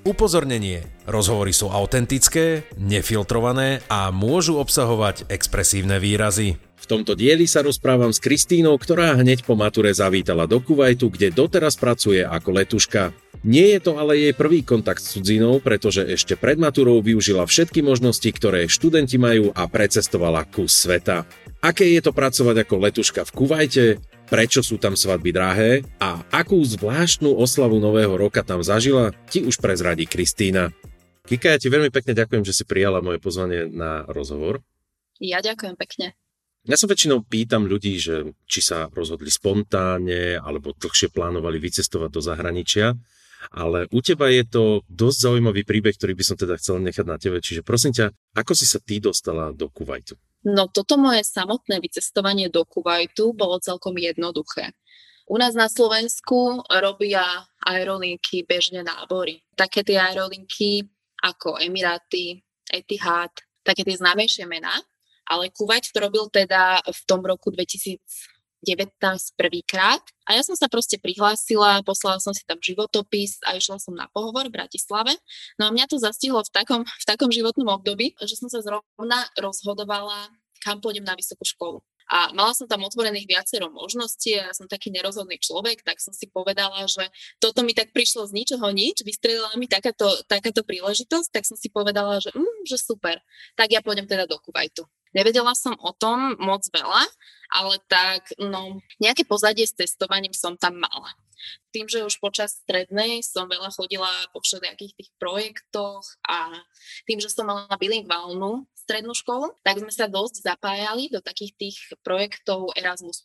Upozornenie. Rozhovory sú autentické, nefiltrované a môžu obsahovať expresívne výrazy. V tomto dieli sa rozprávam s Kristínou, ktorá hneď po mature zavítala do Kuwaitu, kde doteraz pracuje ako letuška. Nie je to ale jej prvý kontakt s cudzinou, pretože ešte pred maturou využila všetky možnosti, ktoré študenti majú a precestovala kus sveta. Aké je to pracovať ako letuška v Kuvajte? Prečo sú tam svadby drahé a akú zvláštnu oslavu Nového roka tam zažila, ti už prezradí Kristýna. Kika, ja ti veľmi pekne ďakujem, že si prijala moje pozvanie na rozhovor. Ja ďakujem pekne. Ja sa väčšinou pýtam ľudí, že či sa rozhodli spontánne alebo dlhšie plánovali vycestovať do zahraničia, ale u teba je to dosť zaujímavý príbeh, ktorý by som teda chcel nechať na tebe. Čiže prosím ťa, ako si sa ty dostala do Kuwaitu? No toto moje samotné vycestovanie do Kuwaitu bolo celkom jednoduché. U nás na Slovensku robia aerolinky bežne nábory. Také tie aerolinky ako Emiráty, Etihad, také tie známejšie mená. Ale Kuwait to robil teda v tom roku 2000 19 prvýkrát a ja som sa proste prihlásila, poslala som si tam životopis a išla som na pohovor v Bratislave. No a mňa to zastihlo v takom, v takom životnom období, že som sa zrovna rozhodovala, kam pôjdem na vysokú školu. A mala som tam otvorených viacero možností a ja som taký nerozhodný človek, tak som si povedala, že toto mi tak prišlo z ničoho nič, vystrelila mi takáto, takáto príležitosť, tak som si povedala, že, mm, že super, tak ja pôjdem teda do Kuwaitu. Nevedela som o tom moc veľa, ale tak no, nejaké pozadie s testovaním som tam mala. Tým, že už počas strednej som veľa chodila po všetkých tých projektoch a tým, že som mala bilingválnu strednú školu, tak sme sa dosť zapájali do takých tých projektov Erasmus+.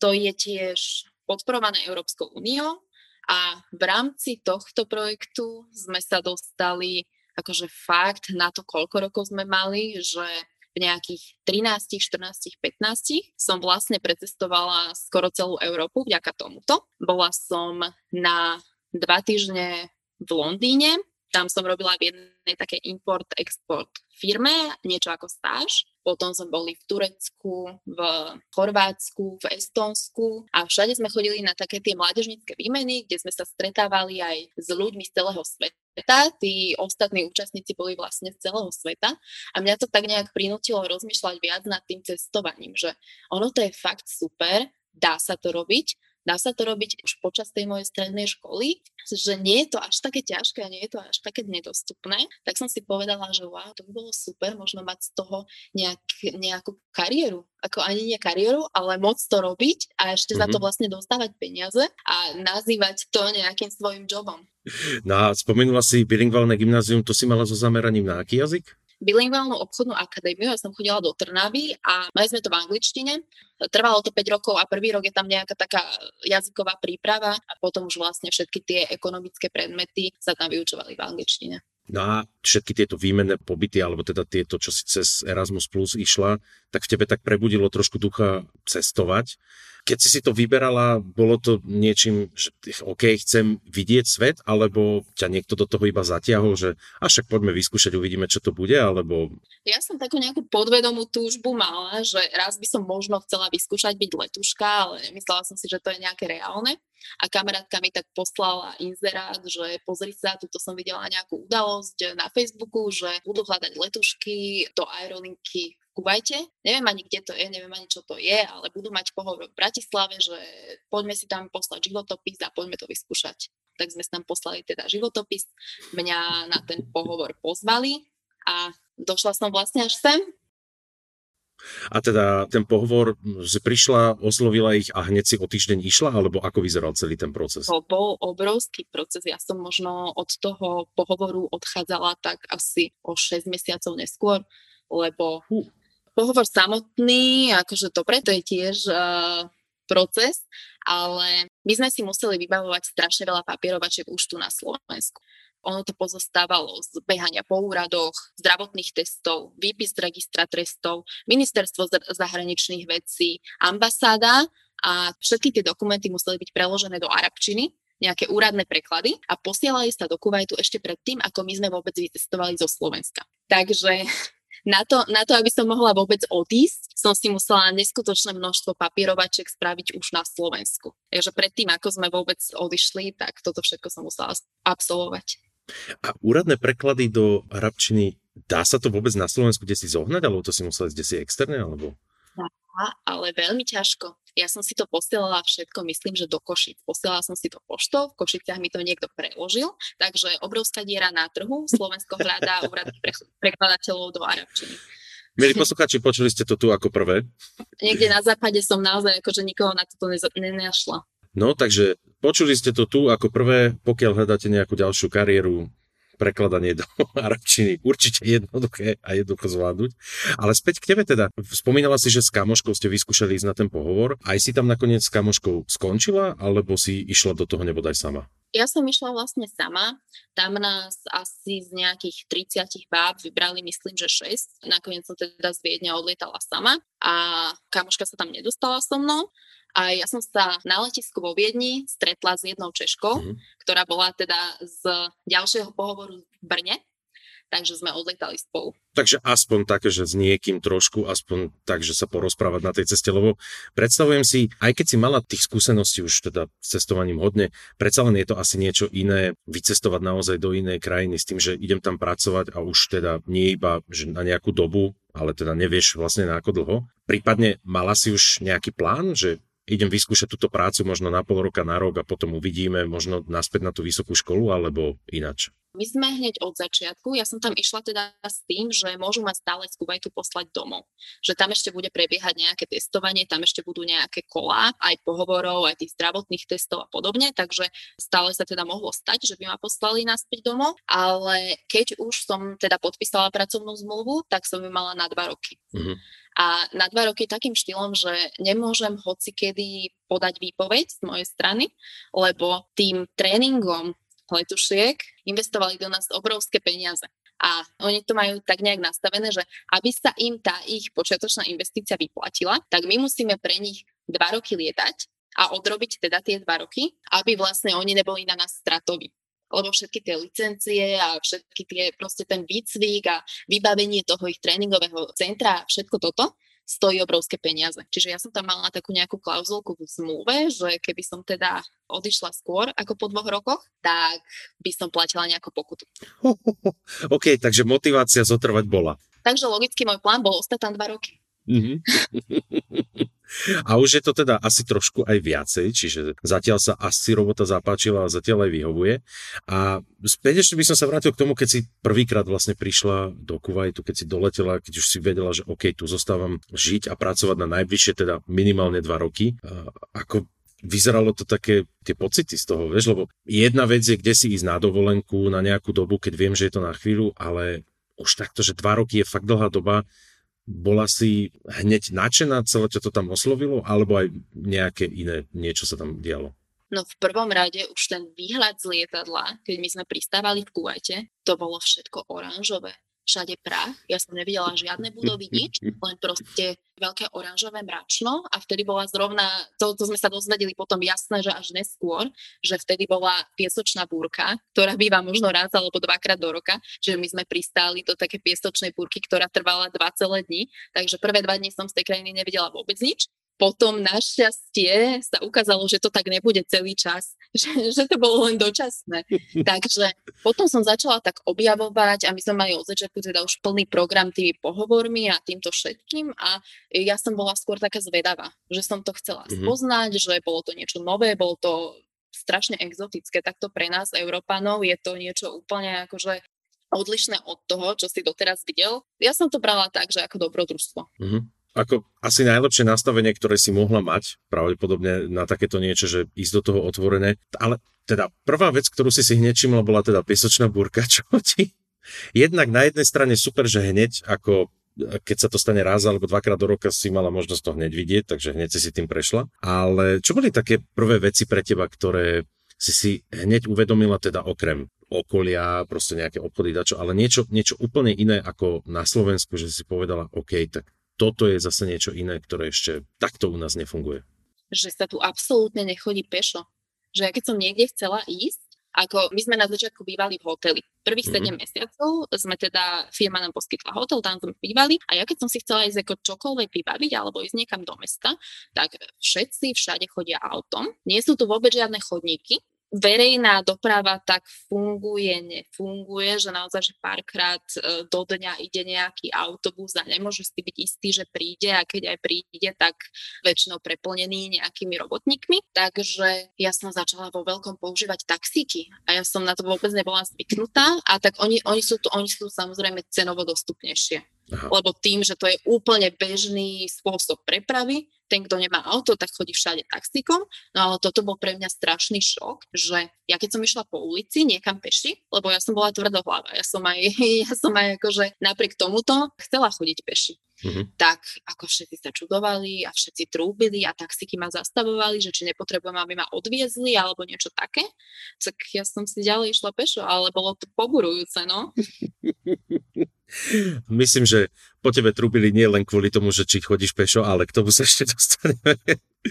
To je tiež podporované Európskou úniou a v rámci tohto projektu sme sa dostali akože fakt na to, koľko rokov sme mali, že v nejakých 13, 14, 15 som vlastne precestovala skoro celú Európu vďaka tomuto. Bola som na dva týždne v Londýne, tam som robila v jednej také import-export firme, niečo ako stáž. Potom sme boli v Turecku, v Chorvátsku, v Estónsku a všade sme chodili na také tie mládežnícke výmeny, kde sme sa stretávali aj s ľuďmi z celého sveta, tí ostatní účastníci boli vlastne z celého sveta a mňa to tak nejak prinútilo rozmýšľať viac nad tým cestovaním, že ono to je fakt super, dá sa to robiť, dá sa to robiť už počas tej mojej strednej školy, že nie je to až také ťažké a nie je to až také nedostupné, tak som si povedala, že wow, to by bolo super, možno mať z toho nejak, nejakú kariéru. Ako ani nie kariéru, ale môcť to robiť a ešte mm-hmm. za to mhm. vlastne dostávať peniaze a nazývať to nejakým svojim jobom. No a spomenula si bilingválne gymnázium, to si mala so zameraním na aký jazyk? Bilingválnu obchodnú akadémiu, ja som chodila do Trnavy a mali sme to v angličtine. Trvalo to 5 rokov a prvý rok je tam nejaká taká jazyková príprava a potom už vlastne všetky tie ekonomické predmety sa tam vyučovali v angličtine. No a všetky tieto výmenné pobyty, alebo teda tieto, čo si cez Erasmus Plus išla, tak v tebe tak prebudilo trošku ducha cestovať. Keď si si to vyberala, bolo to niečím, že OK, chcem vidieť svet, alebo ťa niekto do toho iba zatiahol, že a však poďme vyskúšať, uvidíme, čo to bude, alebo... Ja som takú nejakú podvedomú túžbu mala, že raz by som možno chcela vyskúšať byť letuška, ale myslela som si, že to je nejaké reálne. A kamarátka mi tak poslala inzerát, že pozri sa, tuto som videla nejakú udalosť na Facebooku, že budú hľadať letušky do aerolinky Kuvajte. Neviem ani, kde to je, neviem ani, čo to je, ale budú mať pohovor v Bratislave, že poďme si tam poslať životopis a poďme to vyskúšať. Tak sme si tam poslali teda životopis, mňa na ten pohovor pozvali a došla som vlastne až sem. A teda ten pohovor, že prišla, oslovila ich a hneď si o týždeň išla, alebo ako vyzeral celý ten proces? To bol obrovský proces. Ja som možno od toho pohovoru odchádzala tak asi o 6 mesiacov neskôr, lebo Pohovor samotný, akože dobre, to je tiež uh, proces, ale my sme si museli vybavovať strašne veľa papierovačiek už tu na Slovensku. Ono to pozostávalo z behania po úradoch, zdravotných testov, výpis z registra trestov, ministerstvo zahraničných vecí, ambasáda a všetky tie dokumenty museli byť preložené do arabčiny, nejaké úradné preklady a posielali sa do Kuwaitu ešte predtým, ako my sme vôbec vycestovali zo Slovenska. Takže na to, na to, aby som mohla vôbec odísť, som si musela neskutočné množstvo papierovačiek spraviť už na Slovensku. Takže predtým, ako sme vôbec odišli, tak toto všetko som musela absolvovať. A úradné preklady do arabčiny, dá sa to vôbec na Slovensku kde si zohnať, alebo to si musela ísť kde si externe, alebo? Ale veľmi ťažko. Ja som si to posielala všetko, myslím, že do Košic. Posielala som si to poštou, v Košiciach mi to niekto preložil, takže obrovská diera na trhu. Slovensko hľadá úradných prekladateľov do arabčiny. Milí posluchači, počuli ste to tu ako prvé? Niekde na západe som naozaj akože nikoho na toto nenašla. No, takže počuli ste to tu ako prvé, pokiaľ hľadáte nejakú ďalšiu kariéru, prekladanie do arabčiny určite jednoduché a jednoducho zvládnuť. Ale späť k tebe teda. Spomínala si, že s kamoškou ste vyskúšali ísť na ten pohovor. Aj si tam nakoniec s kamoškou skončila, alebo si išla do toho nebodaj sama? Ja som išla vlastne sama. Tam nás asi z nejakých 30 báb vybrali, myslím, že 6. Nakoniec som teda z Viedňa odlietala sama a kamoška sa tam nedostala so mnou. A ja som sa na letisku vo Viedni stretla s jednou Češkou, mm. ktorá bola teda z ďalšieho pohovoru v Brne, takže sme odletali spolu. Takže aspoň také, že s niekým trošku, aspoň tak, že sa porozprávať na tej ceste, lebo predstavujem si, aj keď si mala tých skúseností už teda s cestovaním hodne, predsa len je to asi niečo iné, vycestovať naozaj do inej krajiny s tým, že idem tam pracovať a už teda nie iba že na nejakú dobu, ale teda nevieš vlastne na ako dlho. Prípadne mala si už nejaký plán, že idem vyskúšať túto prácu možno na pol roka, na rok a potom uvidíme možno naspäť na tú vysokú školu alebo inač? My sme hneď od začiatku, ja som tam išla teda s tým, že môžu ma stále z Kuwaitu poslať domov. Že tam ešte bude prebiehať nejaké testovanie, tam ešte budú nejaké kolá, aj pohovorov, aj tých zdravotných testov a podobne, takže stále sa teda mohlo stať, že by ma poslali naspäť domov, ale keď už som teda podpísala pracovnú zmluvu, tak som ju mala na dva roky. Mm-hmm. A na dva roky takým štýlom, že nemôžem hoci kedy podať výpoveď z mojej strany, lebo tým tréningom letušiek investovali do nás obrovské peniaze. A oni to majú tak nejak nastavené, že aby sa im tá ich počiatočná investícia vyplatila, tak my musíme pre nich dva roky lietať a odrobiť teda tie dva roky, aby vlastne oni neboli na nás stratoví lebo všetky tie licencie a všetky tie, proste ten výcvik a vybavenie toho ich tréningového centra a všetko toto stojí obrovské peniaze. Čiže ja som tam mala takú nejakú klauzulku v zmluve, že keby som teda odišla skôr ako po dvoch rokoch, tak by som platila nejakú pokutu. OK, takže motivácia zotrvať bola. Takže logicky môj plán bol ostať tam dva roky. Mm-hmm. A už je to teda asi trošku aj viacej, čiže zatiaľ sa asi robota zapáčila a zatiaľ aj vyhovuje. A späť ešte by som sa vrátil k tomu, keď si prvýkrát vlastne prišla do Kuwaitu, keď si doletela, keď už si vedela, že OK, tu zostávam žiť a pracovať na najbližšie teda minimálne dva roky. Ako vyzeralo to také, tie pocity z toho, vieš, lebo jedna vec je, kde si ísť na dovolenku na nejakú dobu, keď viem, že je to na chvíľu, ale už takto, že dva roky je fakt dlhá doba, bola si hneď nadšená, celé ťa to tam oslovilo, alebo aj nejaké iné niečo sa tam dialo? No v prvom rade už ten výhľad z lietadla, keď my sme pristávali v Kuwaite, to bolo všetko oranžové všade prach, ja som nevidela žiadne budovy, nič, len proste veľké oranžové mračno a vtedy bola zrovna, to, to sme sa dozvedeli potom jasné, že až neskôr, že vtedy bola piesočná búrka, ktorá býva možno raz alebo dvakrát do roka, že my sme pristáli do také piesočnej búrky, ktorá trvala dva celé dni, takže prvé dva dni som z tej krajiny nevidela vôbec nič potom našťastie sa ukázalo, že to tak nebude celý čas, že, že to bolo len dočasné. Takže potom som začala tak objavovať a my sme mali od začiatku teda už plný program tými pohovormi a týmto všetkým a ja som bola skôr taká zvedavá, že som to chcela mm-hmm. spoznať, že bolo to niečo nové, bolo to strašne exotické, takto pre nás, Európanov, je to niečo úplne akože odlišné od toho, čo si doteraz videl. Ja som to brala tak, že ako dobrodružstvo. Mm-hmm ako asi najlepšie nastavenie, ktoré si mohla mať, pravdepodobne na takéto niečo, že ísť do toho otvorené. Ale teda prvá vec, ktorú si si hneď všimla, bola teda piesočná búrka, čo ti jednak na jednej strane super, že hneď ako keď sa to stane raz alebo dvakrát do roka si mala možnosť to hneď vidieť, takže hneď si si tým prešla. Ale čo boli také prvé veci pre teba, ktoré si si hneď uvedomila teda okrem okolia, proste nejaké obchody, dačo, ale niečo, niečo úplne iné ako na Slovensku, že si povedala, OK, tak toto je zase niečo iné, ktoré ešte takto u nás nefunguje. Že sa tu absolútne nechodí pešo. Že ja keď som niekde chcela ísť, ako my sme na začiatku bývali v hoteli. Prvých mm-hmm. 7 mesiacov sme teda, firma nám poskytla hotel, tam sme bývali a ja keď som si chcela ísť ako čokoľvek vybaviť alebo ísť niekam do mesta, tak všetci všade chodia autom. Nie sú tu vôbec žiadne chodníky, verejná doprava tak funguje, nefunguje, že naozaj, že párkrát e, do dňa ide nejaký autobus a nemôže si byť istý, že príde a keď aj príde, tak väčšinou preplnený nejakými robotníkmi. Takže ja som začala vo veľkom používať taxíky a ja som na to vôbec nebola zvyknutá a tak oni, oni, sú, tu, oni sú samozrejme cenovo dostupnejšie. Aha. Lebo tým, že to je úplne bežný spôsob prepravy, ten, kto nemá auto, tak chodí všade taxíkom. No ale toto bol pre mňa strašný šok, že ja keď som išla po ulici niekam peši, lebo ja som bola tvrdohlava, ja som aj, ja som aj akože napriek tomuto chcela chodiť peši. Mm-hmm. Tak ako všetci sa čudovali a všetci trúbili a taxíky ma zastavovali, že či nepotrebujem, aby ma odviezli alebo niečo také. Tak ja som si ďalej išla pešo, ale bolo to poburujúce, no. Myslím, že po tebe trúbili nie len kvôli tomu, že či chodíš pešo, ale k tomu sa ešte dostaneme.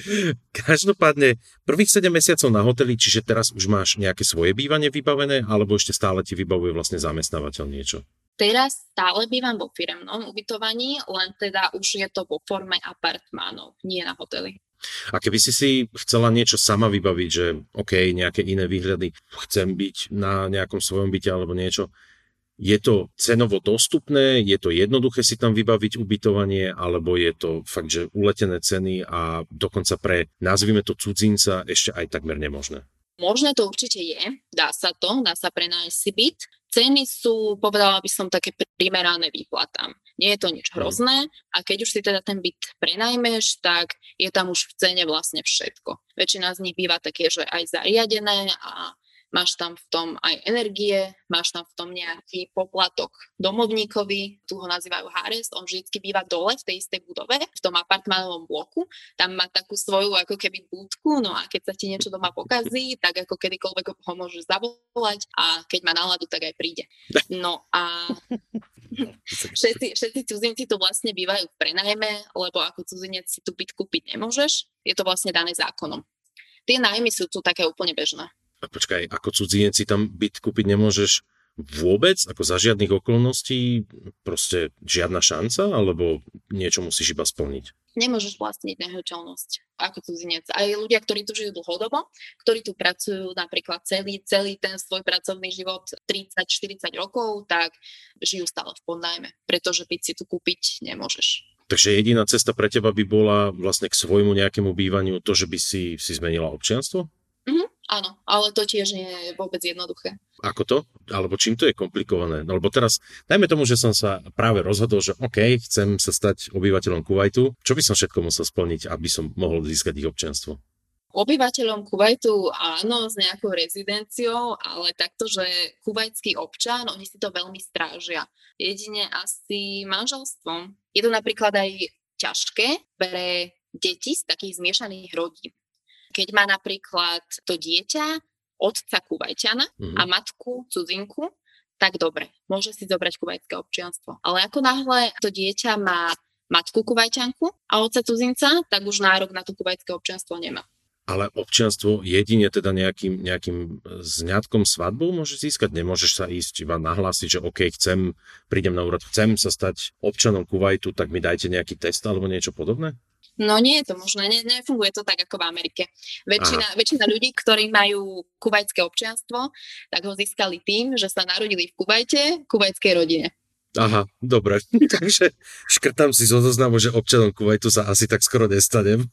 Každopádne, prvých 7 mesiacov na hoteli, čiže teraz už máš nejaké svoje bývanie vybavené, alebo ešte stále ti vybavuje vlastne zamestnávateľ niečo? Teraz stále bývam vo firemnom ubytovaní, len teda už je to vo forme apartmánov, nie na hoteli. A keby si si chcela niečo sama vybaviť, že OK, nejaké iné výhľady, chcem byť na nejakom svojom byte alebo niečo, je to cenovo dostupné, je to jednoduché si tam vybaviť ubytovanie, alebo je to fakt, že uletené ceny a dokonca pre, nazvime to cudzinca, ešte aj takmer nemožné? Možné to určite je, dá sa to, dá sa prenájsť si byt. Ceny sú, povedala by som, také primerané výplatám. Nie je to nič mhm. hrozné a keď už si teda ten byt prenajmeš, tak je tam už v cene vlastne všetko. Väčšina z nich býva také, že aj zariadené a máš tam v tom aj energie, máš tam v tom nejaký poplatok domovníkovi, tu ho nazývajú Hares, on vždy býva dole v tej istej budove, v tom apartmánovom bloku, tam má takú svoju ako keby budku, no a keď sa ti niečo doma pokazí, tak ako kedykoľvek ho môžeš zavolať a keď má náladu, tak aj príde. No a všetci, všetci cudzinci tu vlastne bývajú v prenajme, lebo ako cudzinec si tu byt kúpiť nemôžeš, je to vlastne dané zákonom. Tie nájmy sú tu také úplne bežné počkaj, ako cudzinec si tam byt kúpiť nemôžeš vôbec, ako za žiadnych okolností, proste žiadna šanca, alebo niečo musíš iba splniť? Nemôžeš vlastniť nehnuteľnosť ako cudzinec. Aj ľudia, ktorí tu žijú dlhodobo, ktorí tu pracujú napríklad celý, celý ten svoj pracovný život 30-40 rokov, tak žijú stále v podnajme, pretože byť si tu kúpiť nemôžeš. Takže jediná cesta pre teba by bola vlastne k svojmu nejakému bývaniu to, že by si, si zmenila občianstvo? Áno, ale to tiež nie je vôbec jednoduché. Ako to? Alebo čím to je komplikované? No lebo teraz, dajme tomu, že som sa práve rozhodol, že OK, chcem sa stať obyvateľom Kuwaitu. Čo by som všetko musel splniť, aby som mohol získať ich občianstvo? Obyvateľom Kuwaitu áno, s nejakou rezidenciou, ale takto, že kuvajský občan, oni si to veľmi strážia. Jedine asi manželstvom. Je to napríklad aj ťažké pre deti z takých zmiešaných rodín. Keď má napríklad to dieťa otca kuvajťana mm-hmm. a matku cudzinku, tak dobre, môže si zobrať kuvajské občianstvo. Ale ako náhle to dieťa má matku kuvajťanku a otca cudzinca, tak už nárok na to kuvajské občianstvo nemá. Ale občianstvo jedine teda nejakým, nejakým zňatkom svadbou môže získať? Nemôžeš sa ísť iba nahlásiť, že OK, chcem, prídem na úrad, chcem sa stať občanom Kuwaitu, tak mi dajte nejaký test alebo niečo podobné? No nie je to možné, ne, nefunguje to tak ako v Amerike. Väčšina, väčšina ľudí, ktorí majú kuvajské občianstvo, tak ho získali tým, že sa narodili v Kuvajte, kuvajskej rodine. Aha, dobre. Takže škrtám si zo zoznamu, že občanom Kuwaitu sa asi tak skoro nestanem.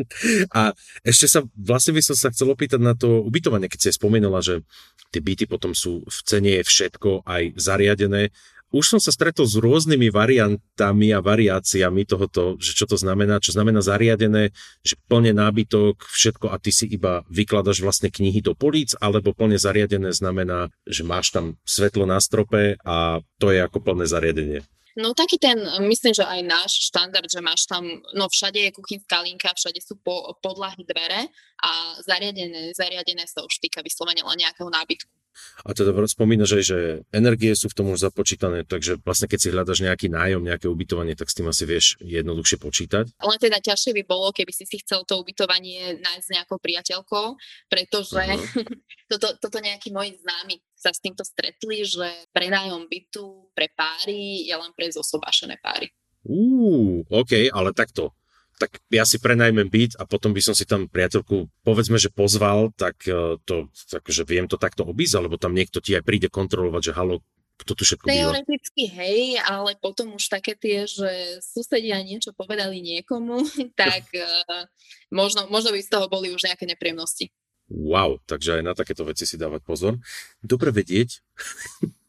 a ešte sa, vlastne by som sa chcel opýtať na to ubytovanie, keď si spomínala, že tie byty potom sú v cene je všetko aj zariadené už som sa stretol s rôznymi variantami a variáciami tohoto, že čo to znamená, čo znamená zariadené, že plne nábytok, všetko a ty si iba vykladaš vlastne knihy do políc, alebo plne zariadené znamená, že máš tam svetlo na strope a to je ako plné zariadenie. No taký ten, myslím, že aj náš štandard, že máš tam, no všade je kuchynská linka, všade sú po, podlahy dvere a zariadené, zariadené sa už týka vyslovene len nejakého nábytku A teda spomínaš aj, že energie sú v tom už započítané, takže vlastne keď si hľadaš nejaký nájom, nejaké ubytovanie, tak s tým asi vieš jednoduchšie počítať. Ale teda ťažšie by bolo, keby si si chcel to ubytovanie nájsť s nejakou priateľkou, pretože uh-huh. toto, toto nejakí moji známi sa s týmto stretli, že prenájom bytu pre páry je len pre zosobášené páry. Uú, OK, ale takto tak ja si prenajmem byt a potom by som si tam priateľku, povedzme, že pozval, tak e, to, že viem to takto obísť, alebo tam niekto ti aj príde kontrolovať, že halo, kto tu všetko býva. Teoreticky hej, ale potom už také tie, že susedia niečo povedali niekomu, tak uh, možno, možno by z toho boli už nejaké nepríjemnosti. Wow, takže aj na takéto veci si dávať pozor. Dobre vedieť.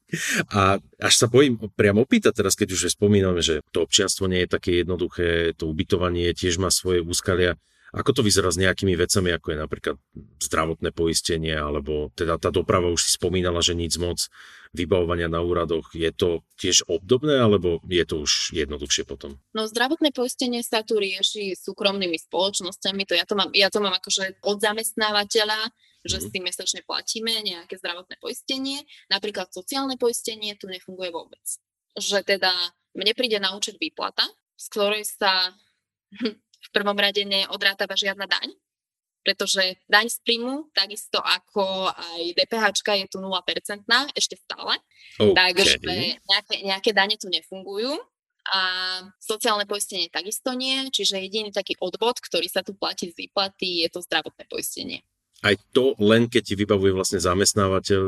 A až sa bojím priamo opýtať teraz, keď už spomíname, že to občianstvo nie je také jednoduché, to ubytovanie tiež má svoje úskalia. Ako to vyzerá s nejakými vecami, ako je napríklad zdravotné poistenie, alebo teda tá doprava už si spomínala, že nic moc vybavovania na úradoch. Je to tiež obdobné, alebo je to už jednoduchšie potom? No zdravotné poistenie sa tu rieši súkromnými spoločnosťami, to ja to mám, ja to mám akože od zamestnávateľa, že mm-hmm. si mesačne platíme nejaké zdravotné poistenie. Napríklad sociálne poistenie tu nefunguje vôbec. Že teda mne príde na účet výplata, z ktorej sa v prvom rade neodrátava žiadna daň, pretože daň z príjmu, takisto ako aj DPH je tu 0% ešte stále. Okay. Takže nejaké, nejaké dane tu nefungujú a sociálne poistenie takisto nie, čiže jediný taký odvod, ktorý sa tu platí z výplaty, je to zdravotné poistenie aj to len keď ti vybavuje vlastne zamestnávateľ,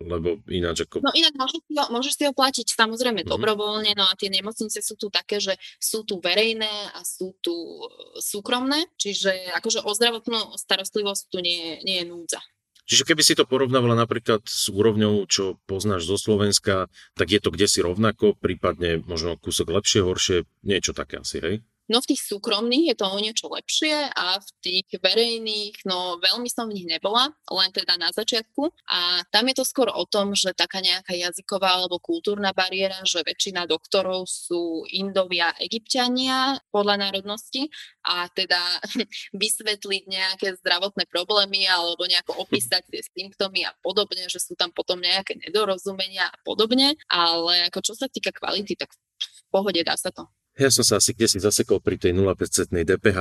lebo ináč ako... No inak môžeš si ho, môžeš si ho platiť samozrejme mm-hmm. dobrovoľne, no a tie nemocnice sú tu také, že sú tu verejné a sú tu e, súkromné, čiže akože o zdravotnú starostlivosť tu nie, nie je núdza. Čiže keby si to porovnávala napríklad s úrovňou, čo poznáš zo Slovenska, tak je to kde si rovnako, prípadne možno kúsok lepšie, horšie, niečo také asi, hej? No v tých súkromných je to o niečo lepšie a v tých verejných, no veľmi som v nich nebola, len teda na začiatku. A tam je to skôr o tom, že taká nejaká jazyková alebo kultúrna bariéra, že väčšina doktorov sú Indovia, Egyptiania podľa národnosti a teda vysvetliť nejaké zdravotné problémy alebo nejako opísať tie symptómy a podobne, že sú tam potom nejaké nedorozumenia a podobne, ale ako čo sa týka kvality, tak v pohode dá sa to. Ja som sa asi kde si zasekol pri tej 0% DPH,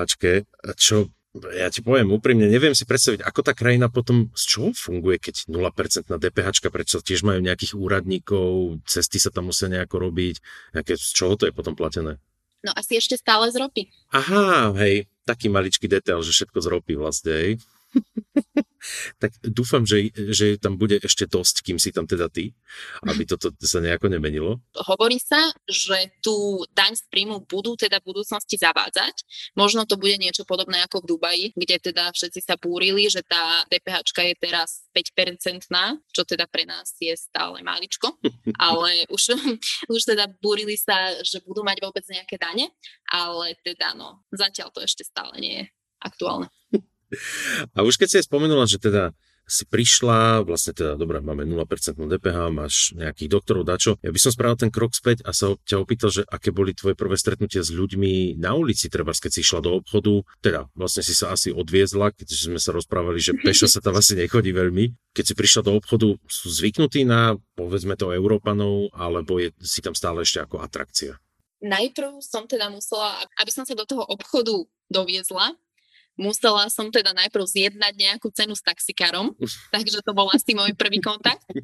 čo ja ti poviem úprimne, neviem si predstaviť, ako tá krajina potom z čoho funguje, keď 0% na DPH, prečo tiež majú nejakých úradníkov, cesty sa tam musia nejako robiť, nejaké, z čoho to je potom platené? No asi ešte stále z ropy. Aha, hej, taký maličký detail, že všetko z ropy vlastne, hej. tak dúfam, že, že tam bude ešte dosť, kým si tam teda ty, aby toto sa nejako nemenilo. Hovorí sa, že tú daň z príjmu budú teda v budúcnosti zavádzať. Možno to bude niečo podobné ako v Dubaji, kde teda všetci sa búrili, že tá DPH je teraz 5-percentná, čo teda pre nás je stále maličko, ale už, už teda búrili sa, že budú mať vôbec nejaké dane, ale teda no, zatiaľ to ešte stále nie je aktuálne. A už keď si spomenula, že teda si prišla, vlastne teda, dobrá, máme 0% DPH, máš nejakých doktorov, dačo. Ja by som spravil ten krok späť a sa ťa opýtal, že aké boli tvoje prvé stretnutia s ľuďmi na ulici, treba keď si išla do obchodu, teda vlastne si sa asi odviezla, keďže sme sa rozprávali, že pešo sa tam asi nechodí veľmi. Keď si prišla do obchodu, sú zvyknutí na, povedzme to, Európanov, alebo je si tam stále ešte ako atrakcia? Najprv som teda musela, aby som sa do toho obchodu doviezla, musela som teda najprv zjednať nejakú cenu s taxikárom, takže to bol asi môj prvý kontakt.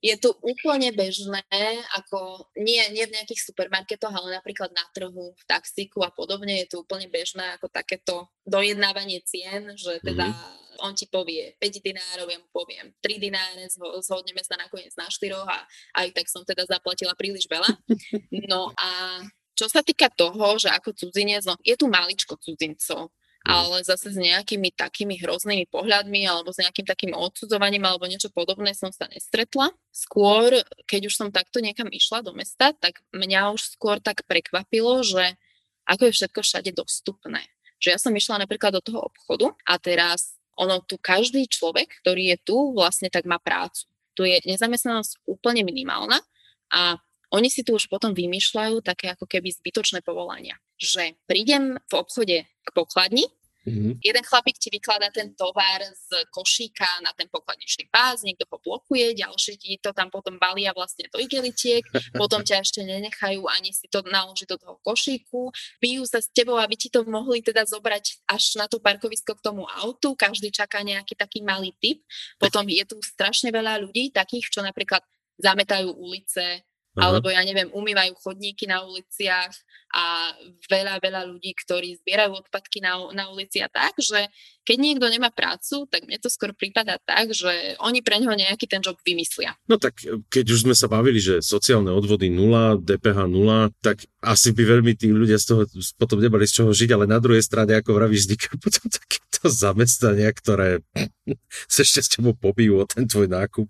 Je tu úplne bežné, ako nie, nie v nejakých supermarketoch, ale napríklad na trhu, v taxíku a podobne, je tu úplne bežné ako takéto dojednávanie cien, že teda mm-hmm. on ti povie 5 dinárov, ja mu poviem 3 dináre, zhodneme sa nakoniec na 4 a aj tak som teda zaplatila príliš veľa. No a čo sa týka toho, že ako cudzinec, no je tu maličko cudzincov, ale zase s nejakými takými hroznými pohľadmi alebo s nejakým takým odsudzovaním alebo niečo podobné som sa nestretla. Skôr, keď už som takto niekam išla do mesta, tak mňa už skôr tak prekvapilo, že ako je všetko všade dostupné. Že ja som išla napríklad do toho obchodu a teraz ono tu každý človek, ktorý je tu, vlastne tak má prácu. Tu je nezamestnanosť úplne minimálna a oni si tu už potom vymýšľajú také ako keby zbytočné povolania. Že prídem v obchode k pokladni Mm-hmm. Jeden chlapík ti vykladá ten tovar z košíka na ten pokladničný pás, niekto ho blokuje, ďalší ti to tam potom balia vlastne do igelitiek, potom ťa ešte nenechajú ani si to naložiť do toho košíku, bijú sa s tebou, aby ti to mohli teda zobrať až na to parkovisko k tomu autu, každý čaká nejaký taký malý typ, potom je tu strašne veľa ľudí, takých, čo napríklad zametajú ulice, Alebo ja neviem, umývajú chodníky na uliciach a veľa, veľa ľudí, ktorí zbierajú odpadky na, na ulici a tak, že keď niekto nemá prácu, tak mne to skôr prípada tak, že oni pre neho nejaký ten job vymyslia. No tak keď už sme sa bavili, že sociálne odvody nula, DPH nula, tak asi by veľmi tí ľudia z toho potom nemali z čoho žiť, ale na druhej strane, ako vravíš, vznikajú potom takéto zamestnania, ktoré sa ešte s tebou pobijú o ten tvoj nákup.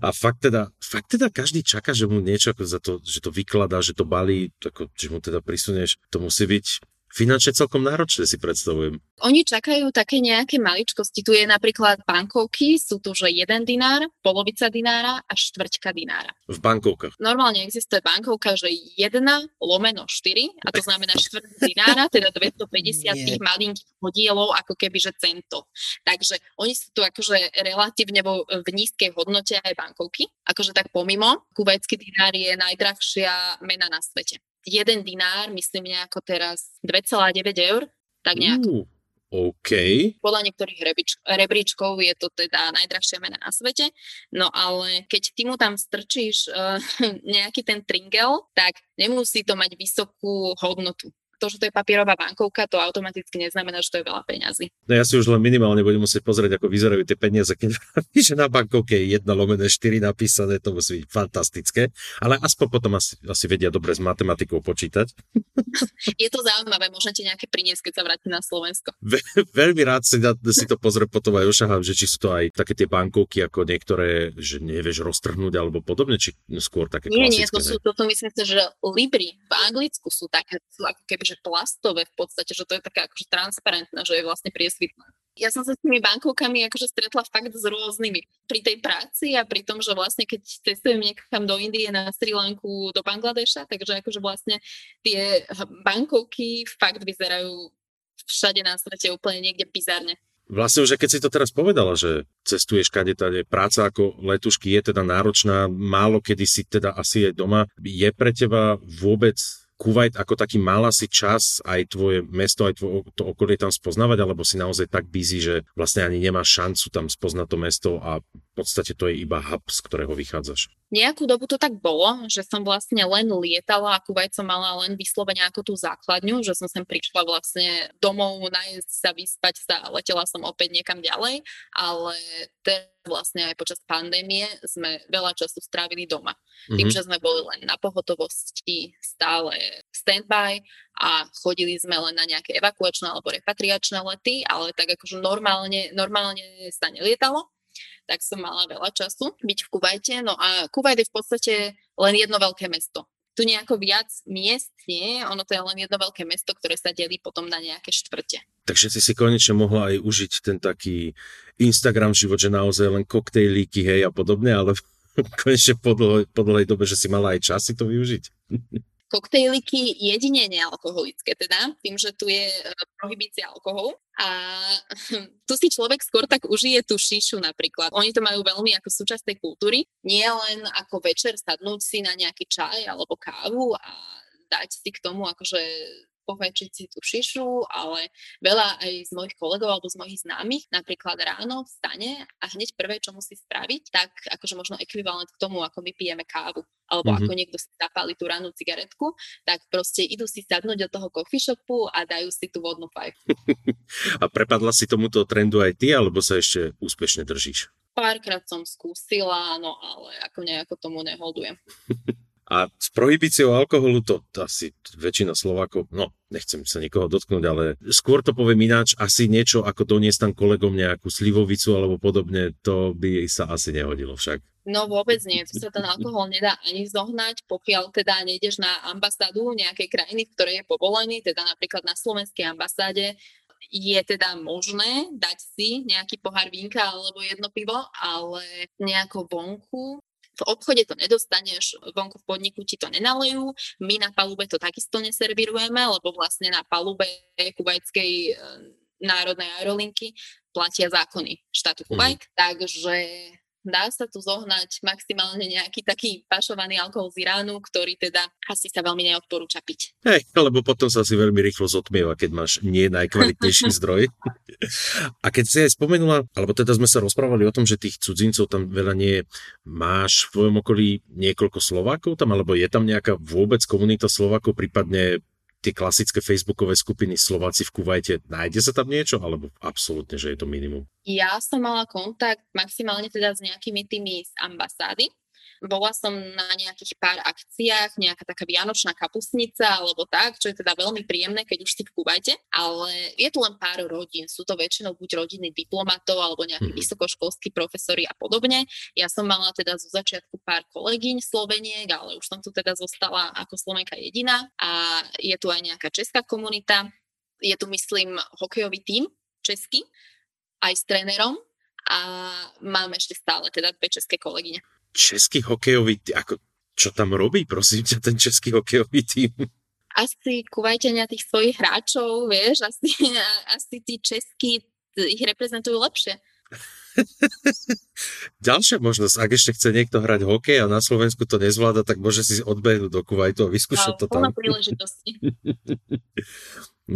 A fakt teda, fakt teda každý čaká, že mu niečo ako za to, že to vykladá, že to balí, ako, že mu teda prisuneš, to musí byť finančne celkom náročné si predstavujem. Oni čakajú také nejaké maličkosti. Tu je napríklad bankovky, sú tu, že jeden dinár, polovica dinára a štvrťka dinára. V bankovkách? Normálne existuje bankovka, že jedna lomeno 4, a to znamená štvrť dinára, teda 250 tých malinkých podielov, ako keby, že cento. Takže oni sú tu akože relatívne vo, v nízkej hodnote aj bankovky, akože tak pomimo. Kuvajský dinár je najdrahšia mena na svete jeden dinár, myslím nejako teraz 2,9 eur, tak nejak. Uh, OK. Podľa niektorých rebič, rebríčkov je to teda najdrahšia mena na svete, no ale keď ty mu tam strčíš uh, nejaký ten tringel, tak nemusí to mať vysokú hodnotu to, že to je papierová bankovka, to automaticky neznamená, že to je veľa peňazí. No ja si už len minimálne budem musieť pozrieť, ako vyzerajú tie peniaze, keď že na bankovke je 1 lomené 4 napísané, to musí byť fantastické, ale aspoň potom asi, asi vedia dobre s matematikou počítať. je to zaujímavé, môžete nejaké priniesť, keď sa vráti na Slovensko. Ve, veľmi rád si, na, si to pozriem potom aj ošahám, že či sú to aj také tie bankovky, ako niektoré, že nevieš roztrhnúť alebo podobne, či skôr také Nie, nie, to sú, toto myslím že Libry v Anglicku sú také, sú ako keby že plastové v podstate, že to je také akože transparentné, že je vlastne priesvitné. Ja som sa s tými bankovkami akože stretla fakt s rôznymi. Pri tej práci a pri tom, že vlastne keď cestujem niekam do Indie, na Sri Lanku, do Bangladeša, takže akože vlastne tie bankovky fakt vyzerajú všade na svete úplne niekde bizarne. Vlastne už keď si to teraz povedala, že cestuješ kade tade, práca ako letušky je teda náročná, málo kedy si teda asi aj doma. Je pre teba vôbec Kuwait ako taký mal asi čas aj tvoje mesto, aj tvoje, to okolie tam spoznávať, alebo si naozaj tak busy, že vlastne ani nemáš šancu tam spoznať to mesto a v podstate to je iba hub, z ktorého vychádzaš? Nejakú dobu to tak bolo, že som vlastne len lietala a Kuwait som mala len vyslovene ako tú základňu, že som sem prišla vlastne domov, najesť sa, vyspať sa a letela som opäť niekam ďalej, ale teraz vlastne aj počas pandémie sme veľa času strávili doma. Mm-hmm. Tým, mhm. že sme boli len na pohotovosti, stále standby a chodili sme len na nejaké evakuačné alebo repatriačné lety, ale tak akože normálne, normálne sa nelietalo tak som mala veľa času byť v Kuvajte. No a Kuvajt je v podstate len jedno veľké mesto. Tu nejako viac miest nie, ono to je len jedno veľké mesto, ktoré sa delí potom na nejaké štvrte. Takže si si konečne mohla aj užiť ten taký Instagram život, že naozaj len koktejlíky, hej a podobne, ale konečne po dlhej, dobe, že si mala aj čas to využiť. Koktejliky jedine nealkoholické teda, tým, že tu je e, prohibícia alkoholu a tu si človek skôr tak užije tú šíšu napríklad. Oni to majú veľmi ako súčasť tej kultúry, nie len ako večer sadnúť si na nejaký čaj alebo kávu a dať si k tomu akože pohajčiť si tú šišu, ale veľa aj z mojich kolegov alebo z mojich známych napríklad ráno vstane a hneď prvé, čo musí spraviť, tak akože možno ekvivalent k tomu, ako my pijeme kávu alebo mm-hmm. ako niekto si zapáli tú rannú cigaretku, tak proste idú si sadnúť do toho coffee shopu a dajú si tú vodnú fajku. a prepadla si tomuto trendu aj ty, alebo sa ešte úspešne držíš? Párkrát som skúsila, no ale ako nejako tomu neholdujem. A s prohibíciou alkoholu to, asi väčšina Slovákov, no nechcem sa nikoho dotknúť, ale skôr to poviem ináč, asi niečo ako doniesť tam kolegom nejakú slivovicu alebo podobne, to by sa asi nehodilo však. No vôbec nie, tu sa ten alkohol nedá ani zohnať, pokiaľ teda nejdeš na ambasádu nejakej krajiny, v ktorej je povolený, teda napríklad na slovenskej ambasáde je teda možné dať si nejaký pohár vínka alebo jedno pivo, ale nejako vonku v obchode to nedostaneš, vonku v podniku ti to nenalejú, my na palube to takisto neservírujeme, lebo vlastne na palube kuvajskej e, národnej aerolinky platia zákony štátu Kuwait, mm. takže dá sa tu zohnať maximálne nejaký taký pašovaný alkohol z Iránu, ktorý teda asi sa veľmi neodporúča piť. Hej, lebo potom sa si veľmi rýchlo zotmieva, keď máš nie najkvalitnejší zdroj. A keď si aj spomenula, alebo teda sme sa rozprávali o tom, že tých cudzincov tam veľa nie je, máš v tvojom okolí niekoľko Slovákov tam, alebo je tam nejaká vôbec komunita Slovákov, prípadne tie klasické facebookové skupiny Slováci v Kuvajte, nájde sa tam niečo, alebo absolútne, že je to minimum? Ja som mala kontakt maximálne teda s nejakými tými z ambasády, bola som na nejakých pár akciách, nejaká taká vianočná kapusnica alebo tak, čo je teda veľmi príjemné, keď už si v Kuvajte, ale je tu len pár rodín. Sú to väčšinou buď rodiny diplomatov alebo nejakí mm. vysokoškolskí profesori a podobne. Ja som mala teda zo začiatku pár kolegyň Sloveniek, ale už som tu teda zostala ako Slovenka jediná a je tu aj nejaká česká komunita. Je tu, myslím, hokejový tím český, aj s trénerom a mám ešte stále teda dve české kolegyne český hokejový tým, ako, čo tam robí, prosím ťa, ten český hokejový tým? Asi kuvajťania tých svojich hráčov, vieš, asi, asi tí českí ich reprezentujú lepšie. Ďalšia možnosť, ak ešte chce niekto hrať hokej a na Slovensku to nezvláda, tak môže si odbehnúť do Kuwaitu a vyskúšať no, to tam. príležitosti.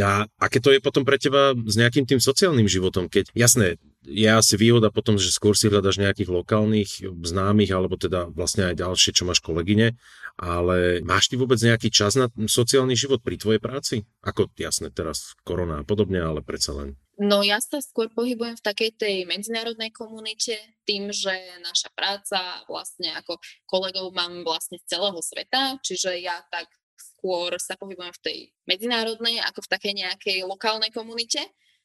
a aké to je potom pre teba s nejakým tým sociálnym životom, keď, jasné, je asi výhoda potom, že skôr si hľadaš nejakých lokálnych známych, alebo teda vlastne aj ďalšie, čo máš kolegyne, ale máš ty vôbec nejaký čas na sociálny život pri tvojej práci? Ako jasné, teraz korona a podobne, ale predsa len. No ja sa skôr pohybujem v takej tej medzinárodnej komunite, tým, že naša práca vlastne ako kolegov mám vlastne z celého sveta, čiže ja tak skôr sa pohybujem v tej medzinárodnej ako v takej nejakej lokálnej komunite.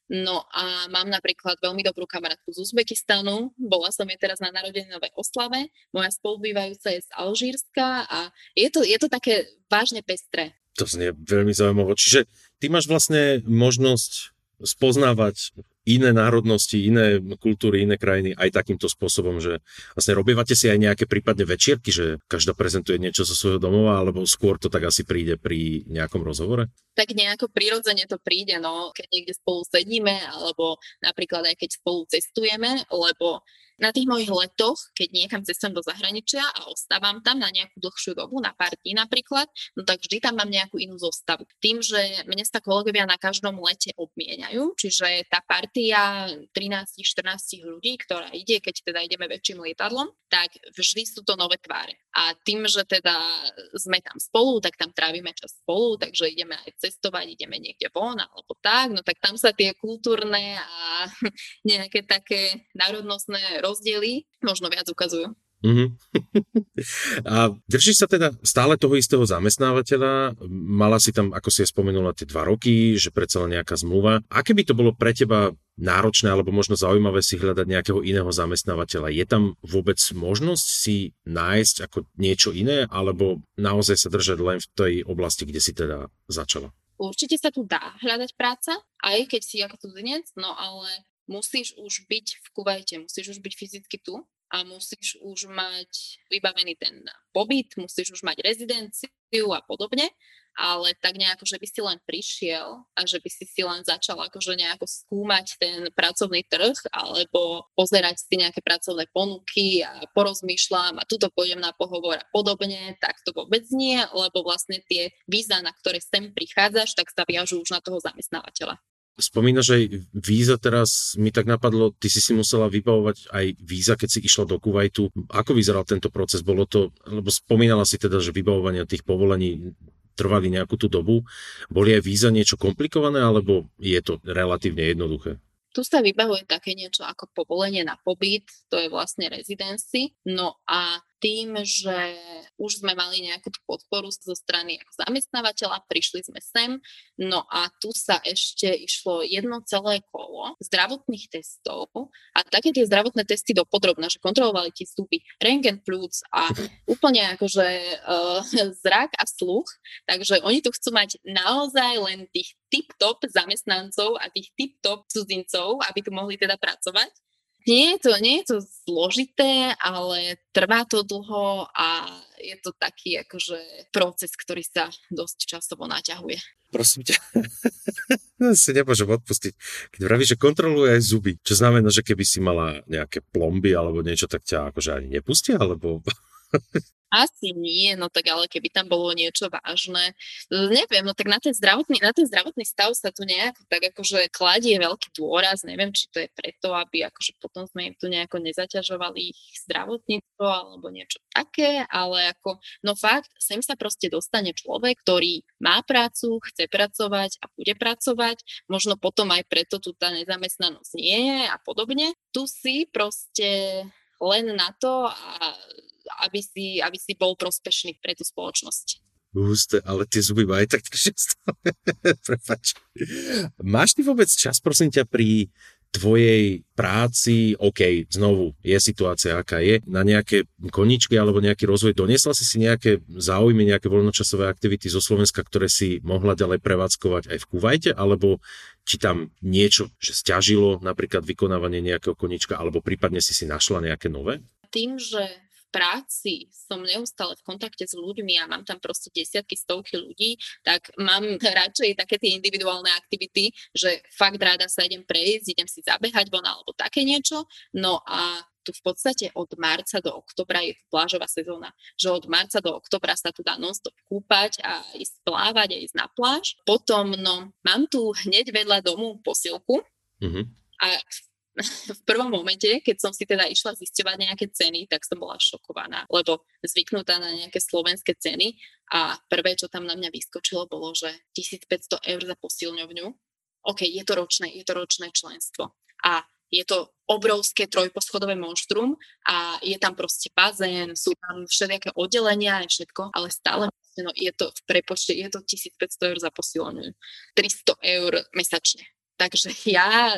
No a mám napríklad veľmi dobrú kamarátku z Uzbekistanu, bola som jej teraz na narodeninovej oslave, moja spolubývajúca je z Alžírska a je to, je to také vážne pestré. To znie veľmi zaujímavé. Čiže ty máš vlastne možnosť spoznávať iné národnosti, iné kultúry, iné krajiny aj takýmto spôsobom, že vlastne robívate si aj nejaké prípadne večierky, že každá prezentuje niečo zo svojho domova, alebo skôr to tak asi príde pri nejakom rozhovore? Tak nejako prirodzene to príde, no, keď niekde spolu sedíme, alebo napríklad aj keď spolu cestujeme, lebo na tých mojich letoch, keď niekam cestujem do zahraničia a ostávam tam na nejakú dlhšiu dobu, na pár dní napríklad, no tak vždy tam mám nejakú inú zostavu. Tým, že mne sa kolegovia na každom lete obmieniajú, čiže tá partia 13-14 ľudí, ktorá ide, keď teda ideme väčším lietadlom, tak vždy sú to nové tváre. A tým, že teda sme tam spolu, tak tam trávime čas spolu, takže ideme aj cestovať, ideme niekde von alebo tak, no tak tam sa tie kultúrne a nejaké také národnostné rozdiely možno viac ukazujú. Mm-hmm. a držíš sa teda stále toho istého zamestnávateľa? Mala si tam, ako si je spomenula, tie dva roky, že predsa len nejaká zmluva. Aké by to bolo pre teba náročné alebo možno zaujímavé si hľadať nejakého iného zamestnávateľa? Je tam vôbec možnosť si nájsť ako niečo iné alebo naozaj sa držať len v tej oblasti, kde si teda začala? Určite sa tu dá hľadať práca, aj keď si ako cudzinec, no ale musíš už byť v Kuvajte, musíš už byť fyzicky tu a musíš už mať vybavený ten pobyt, musíš už mať rezidenciu a podobne, ale tak nejako, že by si len prišiel a že by si si len začal akože nejako skúmať ten pracovný trh alebo pozerať si nejaké pracovné ponuky a porozmýšľam a tuto pôjdem na pohovor a podobne, tak to vôbec nie, lebo vlastne tie víza, na ktoré sem prichádzaš, tak sa viažú už na toho zamestnávateľa. Spomínaš aj víza teraz, mi tak napadlo, ty si si musela vybavovať aj víza, keď si išla do Kuwaitu. Ako vyzeral tento proces? Bolo to, lebo spomínala si teda, že vybavovanie tých povolení trvali nejakú tú dobu. Boli aj víza niečo komplikované, alebo je to relatívne jednoduché? Tu sa vybavuje také niečo ako povolenie na pobyt, to je vlastne rezidency. No a tým, že už sme mali nejakú podporu zo strany zamestnávateľa, prišli sme sem, no a tu sa ešte išlo jedno celé kolo zdravotných testov a také tie zdravotné testy do podrobna, že kontrolovali ti zuby, rengen plúc a úplne akože uh, zrak a sluch, takže oni tu chcú mať naozaj len tých tip-top zamestnancov a tých tip-top cudzincov, aby tu mohli teda pracovať. Nie je, to, nie je to zložité, ale trvá to dlho a je to taký akože proces, ktorý sa dosť časovo naťahuje. Prosím ťa. Si nemôžem odpustiť. Keď vravíš, že kontroluje aj zuby, čo znamená, že keby si mala nejaké plomby alebo niečo, tak ťa akože ani nepustia, alebo... Asi nie, no tak ale keby tam bolo niečo vážne, neviem, no tak na ten zdravotný, na ten zdravotný stav sa tu nejak tak akože kladie veľký dôraz, neviem, či to je preto, aby akože potom sme im tu nejako nezaťažovali ich zdravotníctvo alebo niečo také, ale ako, no fakt, sem sa proste dostane človek, ktorý má prácu, chce pracovať a bude pracovať, možno potom aj preto tu tá nezamestnanosť nie je a podobne. Tu si proste len na to a aby si, aby si bol prospešný pre tú spoločnosť. Husté, ale tie zuby majú tak Prepač. Máš ty vôbec čas, prosím ťa, pri tvojej práci, OK, znovu, je situácia, aká je, na nejaké koničky alebo nejaký rozvoj. Doniesla si si nejaké záujmy, nejaké voľnočasové aktivity zo Slovenska, ktoré si mohla ďalej prevádzkovať aj v Kuvajte, alebo či tam niečo, že stiažilo napríklad vykonávanie nejakého konička, alebo prípadne si si našla nejaké nové? Tým, že práci som neustále v kontakte s ľuďmi a mám tam proste desiatky, stovky ľudí, tak mám radšej také tie individuálne aktivity, že fakt rada sa idem prejsť, idem si zabehať von alebo také niečo. No a tu v podstate od marca do oktobra je plážová sezóna, že od marca do oktobra sa tu dá non-stop kúpať a ísť plávať a ísť na pláž. Potom, no, mám tu hneď vedľa domu posilku mm-hmm. a v prvom momente, keď som si teda išla zisťovať nejaké ceny, tak som bola šokovaná, lebo zvyknutá na nejaké slovenské ceny a prvé, čo tam na mňa vyskočilo, bolo, že 1500 eur za posilňovňu. OK, je to ročné, je to ročné členstvo. A je to obrovské trojposchodové monštrum a je tam proste bazén, sú tam všelijaké oddelenia a všetko, ale stále no, je to v prepočte, je to 1500 eur za posilňovňu. 300 eur mesačne Takže ja e,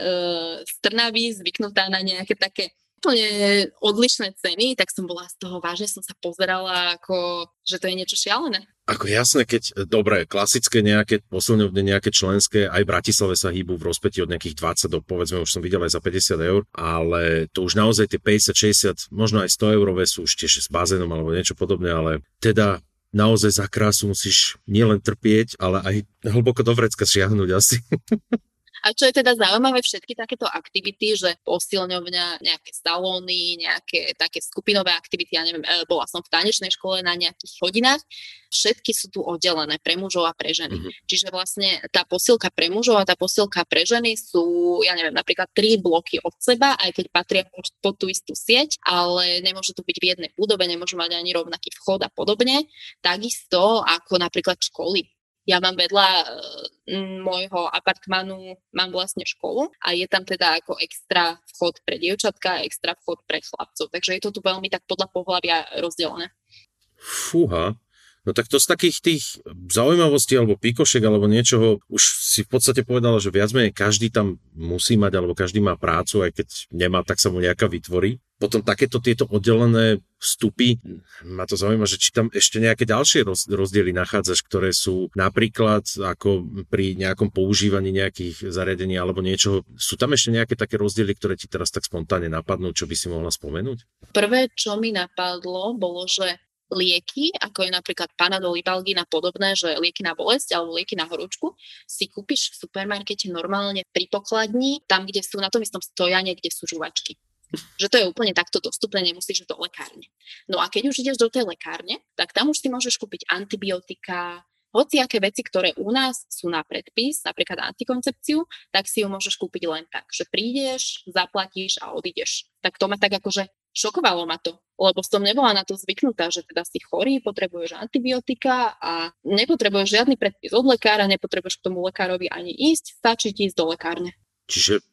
Trnavy zvyknutá na nejaké také úplne odlišné ceny, tak som bola z toho vážne, som sa pozerala ako, že to je niečo šialené. Ako jasné, keď, dobre, klasické nejaké posilňovne, nejaké členské, aj v Bratislave sa hýbu v rozpeti od nejakých 20 do, povedzme, už som videl aj za 50 eur, ale to už naozaj tie 50, 60, možno aj 100 eurové sú už tiež s bazénom alebo niečo podobné, ale teda naozaj za krásu musíš nielen trpieť, ale aj hlboko do vrecka šiahnuť asi. A čo je teda zaujímavé, všetky takéto aktivity, že posilňovňa, nejaké salóny, nejaké také skupinové aktivity, ja neviem, e, bola som v tanečnej škole na nejakých hodinách, všetky sú tu oddelené pre mužov a pre ženy. Mm-hmm. Čiže vlastne tá posilka pre mužov a tá posilka pre ženy sú, ja neviem, napríklad tri bloky od seba, aj keď patria pod, pod tú istú sieť, ale nemôže to byť v jednej budove, nemôžu mať ani rovnaký vchod a podobne. Takisto ako napríklad školy ja mám vedľa uh, môjho apartmanu, mám vlastne školu a je tam teda ako extra vchod pre dievčatka extra vchod pre chlapcov. Takže je to tu veľmi tak podľa pohľavia rozdelené. Fúha, No tak to z takých tých zaujímavostí alebo píkošek alebo niečoho už si v podstate povedala, že viac menej každý tam musí mať alebo každý má prácu, aj keď nemá, tak sa mu nejaká vytvorí. Potom takéto tieto oddelené vstupy, ma to zaujíma, že či tam ešte nejaké ďalšie rozdiely nachádzaš, ktoré sú napríklad ako pri nejakom používaní nejakých zariadení alebo niečoho. Sú tam ešte nejaké také rozdiely, ktoré ti teraz tak spontánne napadnú, čo by si mohla spomenúť? Prvé, čo mi napadlo, bolo, že lieky, ako je napríklad Panadol, Ibalgin a podobné, že lieky na bolesť alebo lieky na horúčku, si kúpiš v supermarkete normálne pri pokladni, tam, kde sú na tom istom stojane, kde sú žuvačky. Že to je úplne takto dostupné, nemusíš do lekárne. No a keď už ideš do tej lekárne, tak tam už si môžeš kúpiť antibiotika, hociaké veci, ktoré u nás sú na predpis, napríklad antikoncepciu, tak si ju môžeš kúpiť len tak, že prídeš, zaplatíš a odídeš. Tak to ma tak akože šokovalo ma to, lebo som nebola na to zvyknutá, že teda si chorý, potrebuješ antibiotika a nepotrebuješ žiadny predpis od lekára, nepotrebuješ k tomu lekárovi ani ísť, stačí ti ísť do lekárne. Čiže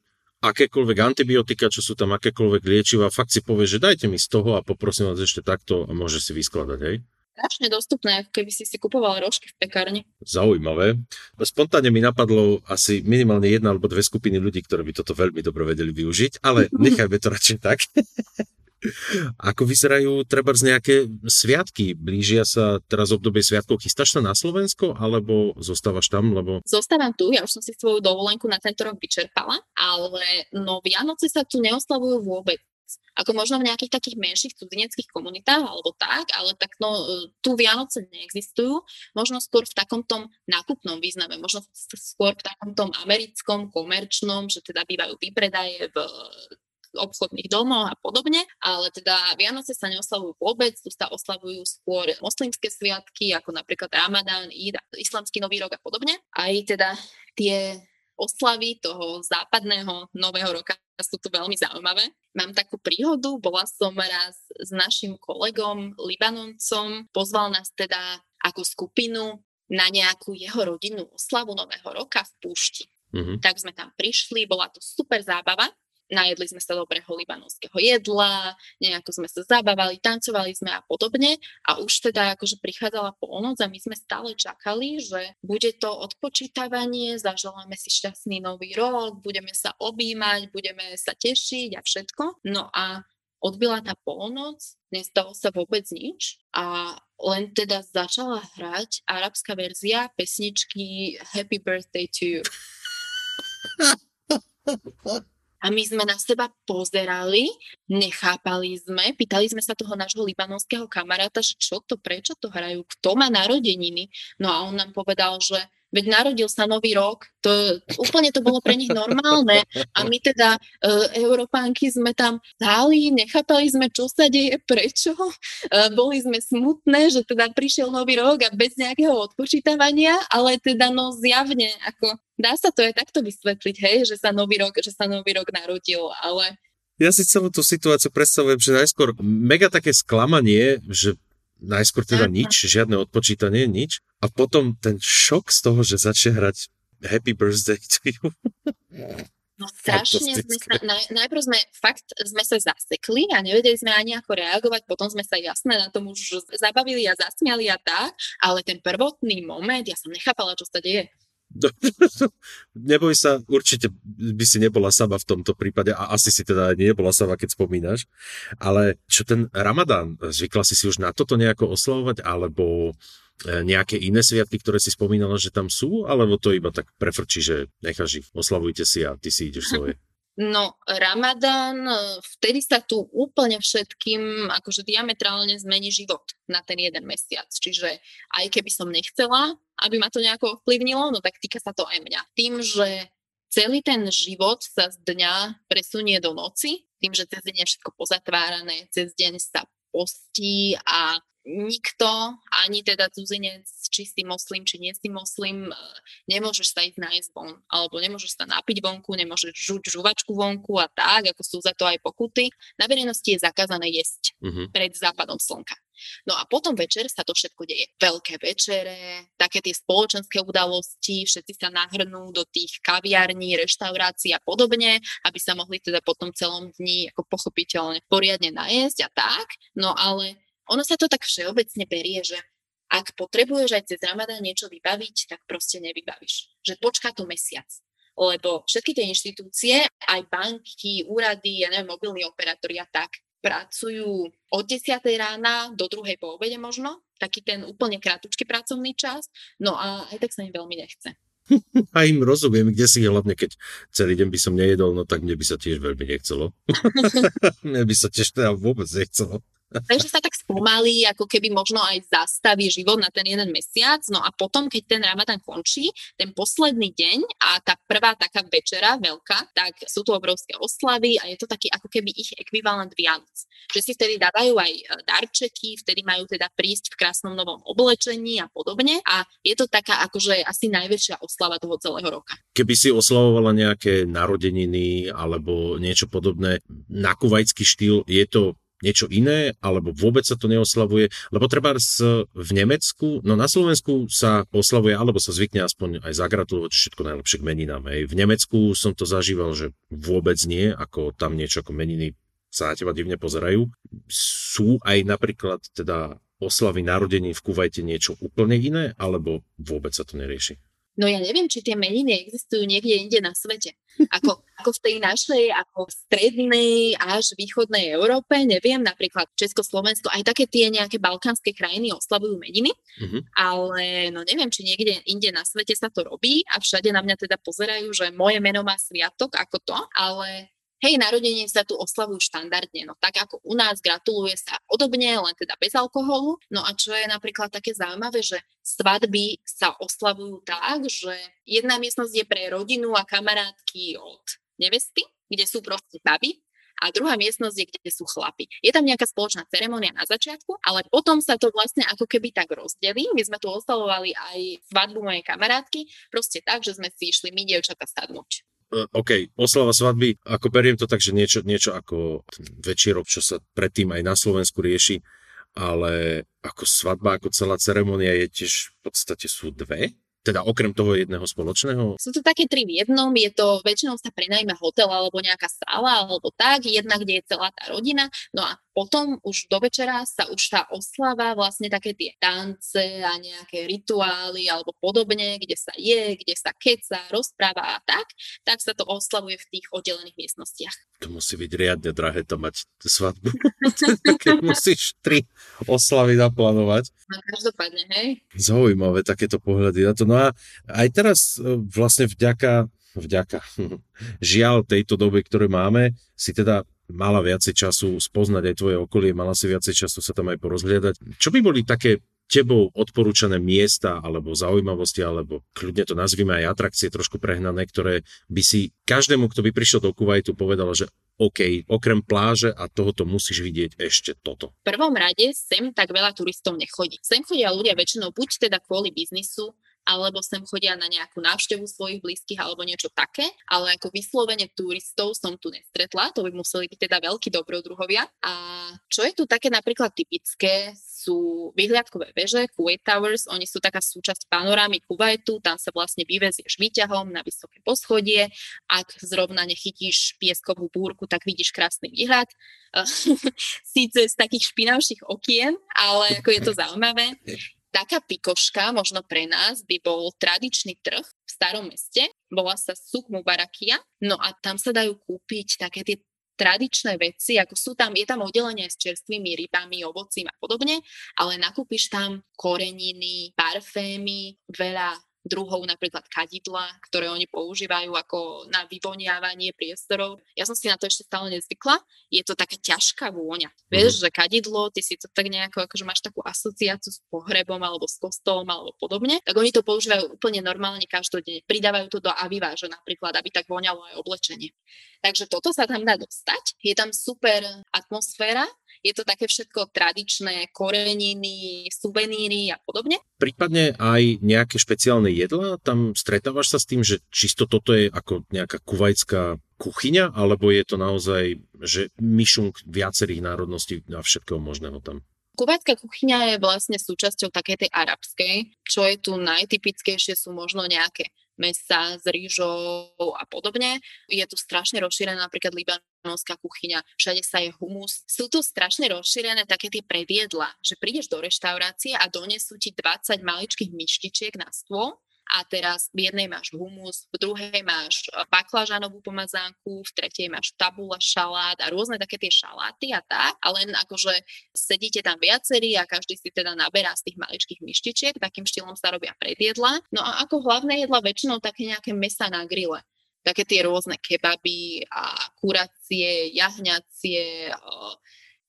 akékoľvek antibiotika, čo sú tam akékoľvek liečiva, fakt si povieš, že dajte mi z toho a poprosím vás ešte takto a môže si vyskladať, hej? strašne dostupné, ako keby si si kupoval rožky v pekárni. Zaujímavé. Spontánne mi napadlo asi minimálne jedna alebo dve skupiny ľudí, ktoré by toto veľmi dobre vedeli využiť, ale nechajme to radšej tak. Ako vyzerajú treba z nejaké sviatky? Blížia sa teraz obdobie sviatkov. Chystáš sa na Slovensko alebo zostávaš tam? Lebo... Zostávam tu, ja už som si svoju dovolenku na tento rok vyčerpala, ale no Vianoce sa tu neoslavujú vôbec. ako možno v nejakých takých menších cudzineckých komunitách alebo tak, ale tak no, e, tu Vianoce neexistujú, možno skôr v takom tom nákupnom význame, možno skôr v takom americkom, komerčnom, že teda bývajú výpredaje v obchodných domoch a podobne, ale teda Vianoce sa neoslavujú vôbec, tu sa oslavujú skôr moslimské sviatky, ako napríklad Ramadán, Eid, islamský nový rok a podobne. Aj teda tie oslavy toho západného nového roka sú tu veľmi zaujímavé. Mám takú príhodu, bola som raz s našim kolegom Libanoncom, pozval nás teda ako skupinu na nejakú jeho rodinnú oslavu nového roka v púšti. Mm-hmm. Tak sme tam prišli, bola to super zábava najedli sme sa dobrého libanonského jedla, nejako sme sa zabávali, tancovali sme a podobne a už teda akože prichádzala polnoc a my sme stále čakali, že bude to odpočítavanie, zaželáme si šťastný nový rok, budeme sa objímať, budeme sa tešiť a všetko. No a odbila tá polnoc, nestalo sa vôbec nič a len teda začala hrať arabská verzia pesničky Happy Birthday to you. A my sme na seba pozerali, nechápali sme, pýtali sme sa toho nášho libanonského kamaráta, že čo to, prečo to hrajú, kto má narodeniny. No a on nám povedal, že veď narodil sa nový rok, to, úplne to bolo pre nich normálne. A my teda e, Európánky sme tam stáli, nechápali sme, čo sa deje, prečo, e, boli sme smutné, že teda prišiel nový rok a bez nejakého odpočítavania, ale teda no zjavne, ako dá sa to aj takto vysvetliť, hej, že sa nový rok, že sa nový rok narodil, ale... Ja si celú tú situáciu predstavujem, že najskôr mega také sklamanie, že najskôr teda nič, žiadne odpočítanie, nič. A potom ten šok z toho, že začne hrať Happy Birthday to you. No strašne sme sa, naj, najprv sme fakt sme sa zasekli a nevedeli sme ani ako reagovať, potom sme sa jasne na tom už zabavili a zasmiali a tak, ale ten prvotný moment, ja som nechápala, čo sa deje. Neboj sa, určite by si nebola sama v tomto prípade a asi si teda nebola sama, keď spomínaš. Ale čo ten Ramadán, zvykla si si už na toto nejako oslavovať alebo e, nejaké iné sviatky, ktoré si spomínala, že tam sú, alebo to iba tak prefrčí, že necháš ich, oslavujte si a ty si ideš svoje? No, Ramadán, e, vtedy sa tu úplne všetkým akože diametrálne zmení život na ten jeden mesiac. Čiže aj keby som nechcela, aby ma to nejako ovplyvnilo, no tak týka sa to aj mňa. Tým, že celý ten život sa z dňa presunie do noci, tým, že cez deň je všetko pozatvárané, cez deň sa postí a nikto, ani teda cudzinec, či si moslim, či nie si moslim, e, nemôžeš sa ísť nájsť von, alebo nemôžeš sa napiť vonku, nemôžeš žuť žuvačku vonku a tak, ako sú za to aj pokuty. Na verejnosti je zakázané jesť uh-huh. pred západom slnka. No a potom večer sa to všetko deje. Veľké večere, také tie spoločenské udalosti, všetci sa nahrnú do tých kaviarní, reštaurácií a podobne, aby sa mohli teda potom celom dni ako pochopiteľne poriadne najesť a tak. No ale ono sa to tak všeobecne berie, že ak potrebuješ aj cez Ramadán niečo vybaviť, tak proste nevybavíš. Že počká to mesiac. Lebo všetky tie inštitúcie, aj banky, úrady, ja neviem, mobilní operátori a tak, pracujú od 10. rána do druhej po obede možno, taký ten úplne krátky pracovný čas, no a aj tak sa im veľmi nechce. A im rozumiem, kde si hlavne keď celý deň by som nejedol, no tak mne by sa tiež veľmi nechcelo. mne by sa tiež teda vôbec nechcelo. Takže sa tak spomalí, ako keby možno aj zastaví život na ten jeden mesiac. No a potom, keď ten Ramadan končí, ten posledný deň a tá prvá taká večera veľká, tak sú tu obrovské oslavy a je to taký ako keby ich ekvivalent Vianoc. Že si vtedy dávajú aj e, darčeky, vtedy majú teda prísť v krásnom novom oblečení a podobne. A je to taká akože asi najväčšia oslava toho celého roka. Keby si oslavovala nejaké narodeniny alebo niečo podobné, na kuvajský štýl, je to niečo iné, alebo vôbec sa to neoslavuje, lebo treba v Nemecku, no na Slovensku sa oslavuje, alebo sa zvykne aspoň aj zagratulovať všetko najlepšie k meninám. Hej. V Nemecku som to zažíval, že vôbec nie, ako tam niečo ako meniny sa na teba divne pozerajú. Sú aj napríklad teda oslavy narodení v Kuvajte niečo úplne iné, alebo vôbec sa to nerieši? No ja neviem, či tie meniny existujú niekde inde na svete. Ako, ako v tej našej, ako v strednej až východnej Európe, neviem, napríklad Československo, aj také tie nejaké balkánske krajiny oslavujú meniny, uh-huh. ale no neviem, či niekde inde na svete sa to robí a všade na mňa teda pozerajú, že moje meno má sviatok ako to, ale hej, narodenie sa tu oslavujú štandardne, no tak ako u nás gratuluje sa podobne, len teda bez alkoholu. No a čo je napríklad také zaujímavé, že svadby sa oslavujú tak, že jedna miestnosť je pre rodinu a kamarátky od nevesty, kde sú proste baby, a druhá miestnosť je, kde sú chlapi. Je tam nejaká spoločná ceremonia na začiatku, ale potom sa to vlastne ako keby tak rozdelí. My sme tu oslavovali aj svadbu mojej kamarátky, proste tak, že sme si išli my, dievčata, sadnúť. E, OK, oslava svadby, ako beriem to tak, že niečo, niečo ako večierok, čo sa predtým aj na Slovensku rieši, ale ako svadba, ako celá ceremonia je tiež v podstate sú dve teda okrem toho jedného spoločného? Sú to také tri v jednom, je to väčšinou sa prenajme hotel alebo nejaká sála alebo tak, jedna, kde je celá tá rodina, no a potom už do večera sa už tá oslava, vlastne také tie tance a nejaké rituály alebo podobne, kde sa je, kde sa keca, rozpráva a tak, tak sa to oslavuje v tých oddelených miestnostiach. To musí byť riadne drahé to mať svadbu. Keď musíš tri oslavy naplánovať. No každopádne, hej. Zaujímavé takéto pohľady na to. A aj teraz e, vlastne vďaka vďaka žiaľ tejto dobe, ktoré máme, si teda mala viacej času spoznať aj tvoje okolie, mala si viacej času sa tam aj porozhliadať. Čo by boli také tebou odporúčané miesta alebo zaujímavosti, alebo kľudne to nazvime aj atrakcie trošku prehnané, ktoré by si každému, kto by prišiel do Kuwaitu, povedala, že OK, okrem pláže a tohoto musíš vidieť ešte toto. V prvom rade sem tak veľa turistov nechodí. Sem chodia ľudia väčšinou buď teda kvôli biznisu, alebo sem chodia na nejakú návštevu svojich blízkych alebo niečo také, ale ako vyslovene turistov som tu nestretla, to by museli byť teda veľkí dobrodruhovia. A čo je tu také napríklad typické, sú vyhliadkové veže, Kuwait Towers, oni sú taká súčasť panorámy Kuwaitu, tam sa vlastne vyvezieš výťahom na vysoké poschodie, ak zrovna nechytíš pieskovú búrku, tak vidíš krásny výhľad. Síce z takých špinavších okien, ale ako je to zaujímavé taká pikoška možno pre nás by bol tradičný trh v starom meste, volá sa Suk Mubarakia, no a tam sa dajú kúpiť také tie tradičné veci, ako sú tam, je tam oddelenie s čerstvými rybami, ovocím a podobne, ale nakúpiš tam koreniny, parfémy, veľa druhov napríklad kadidla, ktoré oni používajú ako na vyvoniavanie priestorov. Ja som si na to ešte stále nezvykla. Je to taká ťažká vôňa. Mm-hmm. Vieš, že kadidlo, ty si to tak nejako, akože máš takú asociáciu s pohrebom alebo s kostolom alebo podobne, tak oni to používajú úplne normálne každodenne. Pridávajú to do aviváže napríklad, aby tak voňalo aj oblečenie. Takže toto sa tam dá dostať. Je tam super atmosféra, je to také všetko tradičné, koreniny, suveníry a podobne. Prípadne aj nejaké špeciálne jedlá? Tam stretávaš sa s tým, že čisto toto je ako nejaká kuvajská kuchyňa, alebo je to naozaj, že myšung viacerých národností a všetkého možného tam? Kuvajská kuchyňa je vlastne súčasťou takej tej arabskej. Čo je tu najtypickejšie sú možno nejaké mesa s rýžou a podobne. Je tu strašne rozšírená napríklad libanovská kuchyňa, všade sa je humus. Sú tu strašne rozšírené také tie predjedla, že prídeš do reštaurácie a donesú ti 20 maličkých myštičiek na stôl a teraz v jednej máš humus, v druhej máš e, baklažanovú pomazánku, v tretej máš tabula šalát a rôzne také tie šaláty a tak. A len akože sedíte tam viacerí a každý si teda naberá z tých maličkých myštičiek, takým štýlom sa robia predjedla. No a ako hlavné jedla väčšinou také nejaké mesa na grille také tie rôzne kebaby a kuracie, jahňacie,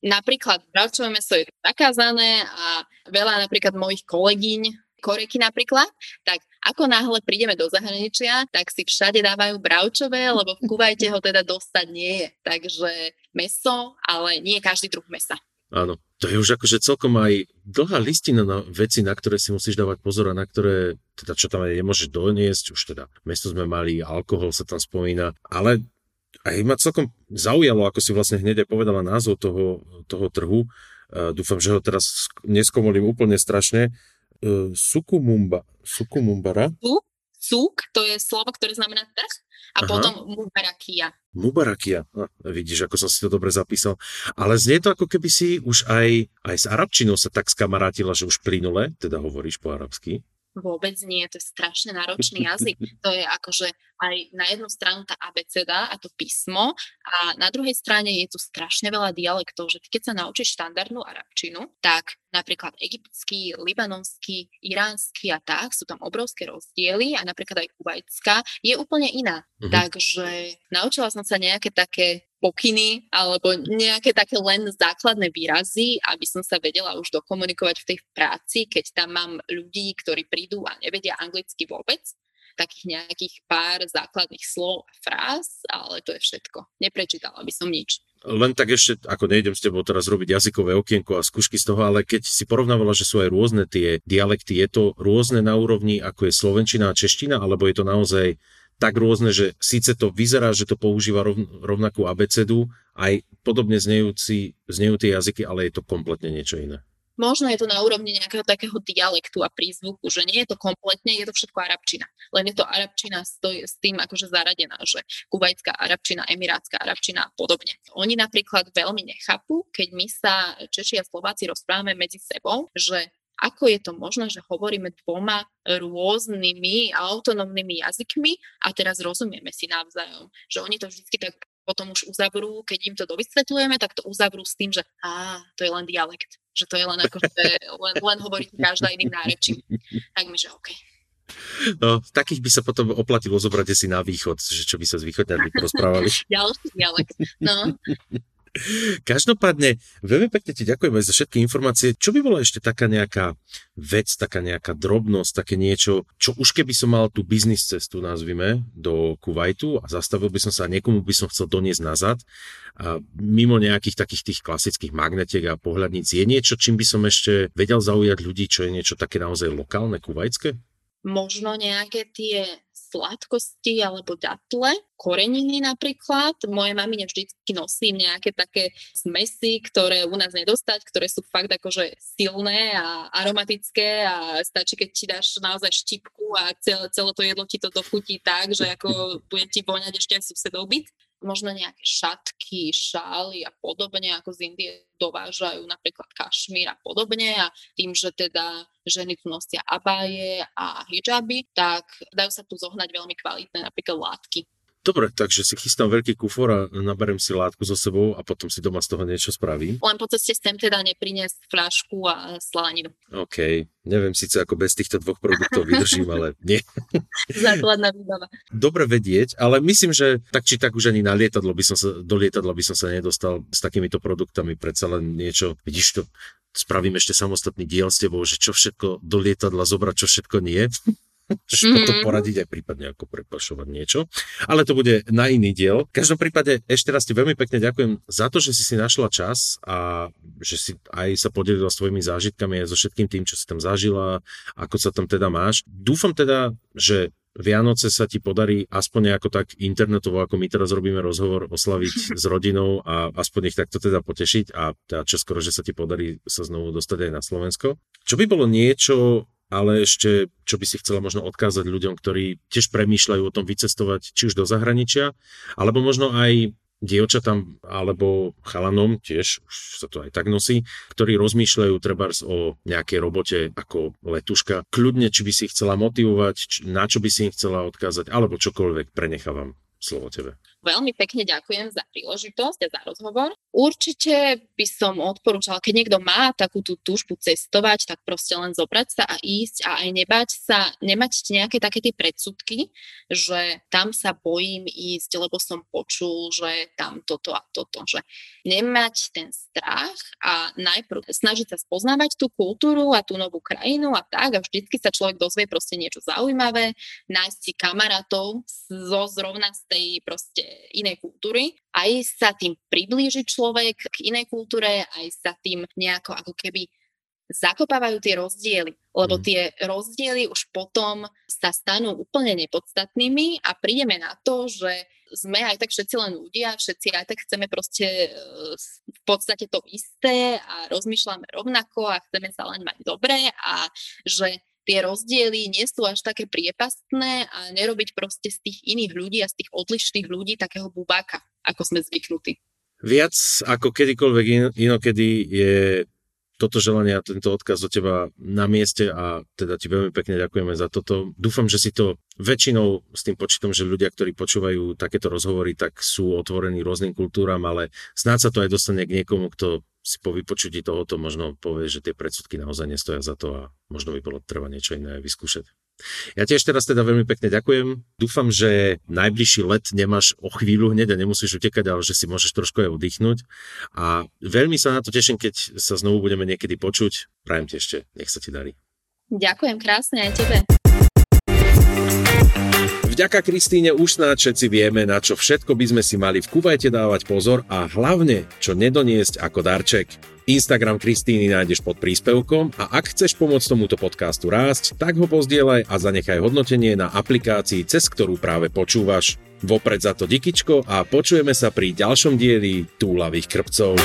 napríklad bravčové meso je zakázané a veľa napríklad mojich kolegyň koreky napríklad, tak ako náhle prídeme do zahraničia, tak si všade dávajú bravčové, lebo v Kuvajte ho teda dostať nie je. Takže meso, ale nie každý druh mesa. Áno, to je už akože celkom aj dlhá listina na veci, na ktoré si musíš dávať pozor a na ktoré, teda čo tam nemôžeš doniesť, už teda mesto sme mali, alkohol sa tam spomína, ale aj ma celkom zaujalo, ako si vlastne hneď aj povedala názov toho, toho trhu. Uh, dúfam, že ho teraz neskomolím úplne strašne uh, Sukumumba, Sukumumbara. Suk, suk, to je slovo, ktoré znamená trh a Aha. potom Mubarakia. Mubarakia, a, vidíš, ako som si to dobre zapísal. Ale znie to, ako keby si už aj, aj s arabčinou sa tak skamarátila, že už plynule, teda hovoríš po arabsky. Vôbec nie, to je strašne náročný jazyk. To je akože aj na jednu stranu tá abeceda a to písmo a na druhej strane je tu strašne veľa dialektov, že keď sa naučíš štandardnú arabčinu, tak napríklad egyptský, libanonský, iránsky a tak, sú tam obrovské rozdiely a napríklad aj kuvajská je úplne iná. Mm-hmm. Takže naučila som sa nejaké také pokyny alebo nejaké také len základné výrazy, aby som sa vedela už dokomunikovať v tej práci, keď tam mám ľudí, ktorí prídu a nevedia anglicky vôbec takých nejakých pár základných slov a fráz, ale to je všetko. Neprečítala by som nič. Len tak ešte, ako nejdem s tebou teraz robiť jazykové okienko a skúšky z toho, ale keď si porovnávala, že sú aj rôzne tie dialekty, je to rôzne na úrovni, ako je slovenčina a čeština, alebo je to naozaj tak rôzne, že síce to vyzerá, že to používa rovnakú abecedu, aj podobne znejúci, znejú tie jazyky, ale je to kompletne niečo iné. Možno je to na úrovni nejakého takého dialektu a prízvuku, že nie je to kompletne, je to všetko arabčina. Len je to arabčina s, s tým akože zaradená, že kuvajská arabčina, emirátska arabčina a podobne. Oni napríklad veľmi nechápu, keď my sa Češi a Slováci rozprávame medzi sebou, že ako je to možné, že hovoríme dvoma rôznymi autonómnymi jazykmi a teraz rozumieme si navzájom. Že oni to vždy tak potom už uzavrú, keď im to dovysvetľujeme, tak to uzavrú s tým, že á, to je len dialekt že to je len ako, že len, len hovorí každá iným nárečím. Tak mi, že OK. No, takých by sa potom oplatilo zobrať si na východ, že čo by sa s východňami rozprávali. Ďalší dialekt, no. Každopádne, veľmi pekne ti ďakujem aj za všetky informácie. Čo by bola ešte taká nejaká vec, taká nejaká drobnosť, také niečo, čo už keby som mal tú biznis cestu, nazvime, do Kuwaitu a zastavil by som sa a niekomu by som chcel doniesť nazad, a mimo nejakých takých tých klasických magnetiek a pohľadníc, je niečo, čím by som ešte vedel zaujať ľudí, čo je niečo také naozaj lokálne, kuvajské? Možno nejaké tie sladkosti alebo datle, koreniny napríklad. Moje mamine vždycky nosím nejaké také zmesy, ktoré u nás nedostať, ktoré sú fakt akože silné a aromatické a stačí, keď ti dáš naozaj štipku a celé, celé to jedlo ti to dochutí tak, že ako bude ti voňať ešte aj susedov byt možno nejaké šatky, šály a podobne, ako z Indie dovážajú napríklad kašmír a podobne a tým, že teda ženy tu nosia abáje a hijaby, tak dajú sa tu zohnať veľmi kvalitné napríklad látky. Dobre, takže si chystám veľký kufor a naberem si látku so sebou a potom si doma z toho niečo spravím. Len po ceste sem teda nepriniesť fľašku a slaninu. OK, neviem síce ako bez týchto dvoch produktov vydržím, ale nie. Základná výbava. Dobre vedieť, ale myslím, že tak či tak už ani na lietadlo by som sa, do lietadla by som sa nedostal s takýmito produktami, predsa len niečo, vidíš to, spravím ešte samostatný diel s tebou, že čo všetko do lietadla zobrať, čo všetko nie mm-hmm. potom poradiť aj prípadne ako prepašovať niečo. Ale to bude na iný diel. V každom prípade ešte raz ti veľmi pekne ďakujem za to, že si si našla čas a že si aj sa podelila svojimi zážitkami aj so všetkým tým, čo si tam zažila, ako sa tam teda máš. Dúfam teda, že Vianoce sa ti podarí aspoň nejako tak internetovo, ako my teraz robíme rozhovor, oslaviť s rodinou a aspoň ich takto teda potešiť a teda čoskoro, že sa ti podarí sa znovu dostať aj na Slovensko. Čo by bolo niečo, ale ešte, čo by si chcela možno odkázať ľuďom, ktorí tiež premýšľajú o tom vycestovať či už do zahraničia, alebo možno aj dievčatám alebo chalanom, tiež už sa to aj tak nosí, ktorí rozmýšľajú trebárs o nejakej robote ako letuška. Kľudne, či by si chcela motivovať, na čo by si ich chcela odkázať, alebo čokoľvek prenechávam slovo tebe. Veľmi pekne ďakujem za príležitosť a za rozhovor. Určite by som odporúčala, keď niekto má takú tú túžbu cestovať, tak proste len zobrať sa a ísť a aj nebať sa, nemať nejaké také tie predsudky, že tam sa bojím ísť, lebo som počul, že tam toto a toto. Že nemať ten strach a najprv snažiť sa spoznávať tú kultúru a tú novú krajinu a tak a vždycky sa človek dozvie proste niečo zaujímavé, nájsť si kamarátov zo zrovna z tej proste inej kultúry. Aj sa tým priblíži človek k inej kultúre, aj sa tým nejako ako keby zakopávajú tie rozdiely, lebo mm. tie rozdiely už potom sa stanú úplne nepodstatnými a prídeme na to, že sme aj tak všetci len ľudia, všetci aj tak chceme proste e, v podstate to isté a rozmýšľame rovnako a chceme sa len mať dobre a že tie rozdiely nie sú až také priepastné a nerobiť proste z tých iných ľudí a z tých odlišných ľudí takého bubáka, ako sme zvyknutí. Viac ako kedykoľvek inokedy je toto želanie a tento odkaz do teba na mieste a teda ti veľmi pekne ďakujeme za toto. Dúfam, že si to väčšinou s tým počítom, že ľudia, ktorí počúvajú takéto rozhovory, tak sú otvorení rôznym kultúram, ale snáď sa to aj dostane k niekomu, kto si po vypočutí tohoto možno povie, že tie predsudky naozaj nestoja za to a možno by bolo treba niečo iné vyskúšať. Ja tiež teraz teda veľmi pekne ďakujem. Dúfam, že najbližší let nemáš o chvíľu hneď a nemusíš utekať, ale že si môžeš trošku aj oddychnúť. A veľmi sa na to teším, keď sa znovu budeme niekedy počuť. Prajem ti ešte, nech sa ti darí. Ďakujem krásne aj tebe. Vďaka Kristíne už snáď všetci vieme, na čo všetko by sme si mali v Kuvajte dávať pozor a hlavne, čo nedoniesť ako darček. Instagram Kristíny nájdeš pod príspevkom a ak chceš pomôcť tomuto podcastu rásť, tak ho pozdieľaj a zanechaj hodnotenie na aplikácii, cez ktorú práve počúvaš. Vopred za to dikičko a počujeme sa pri ďalšom dieli Túlavých krpcov.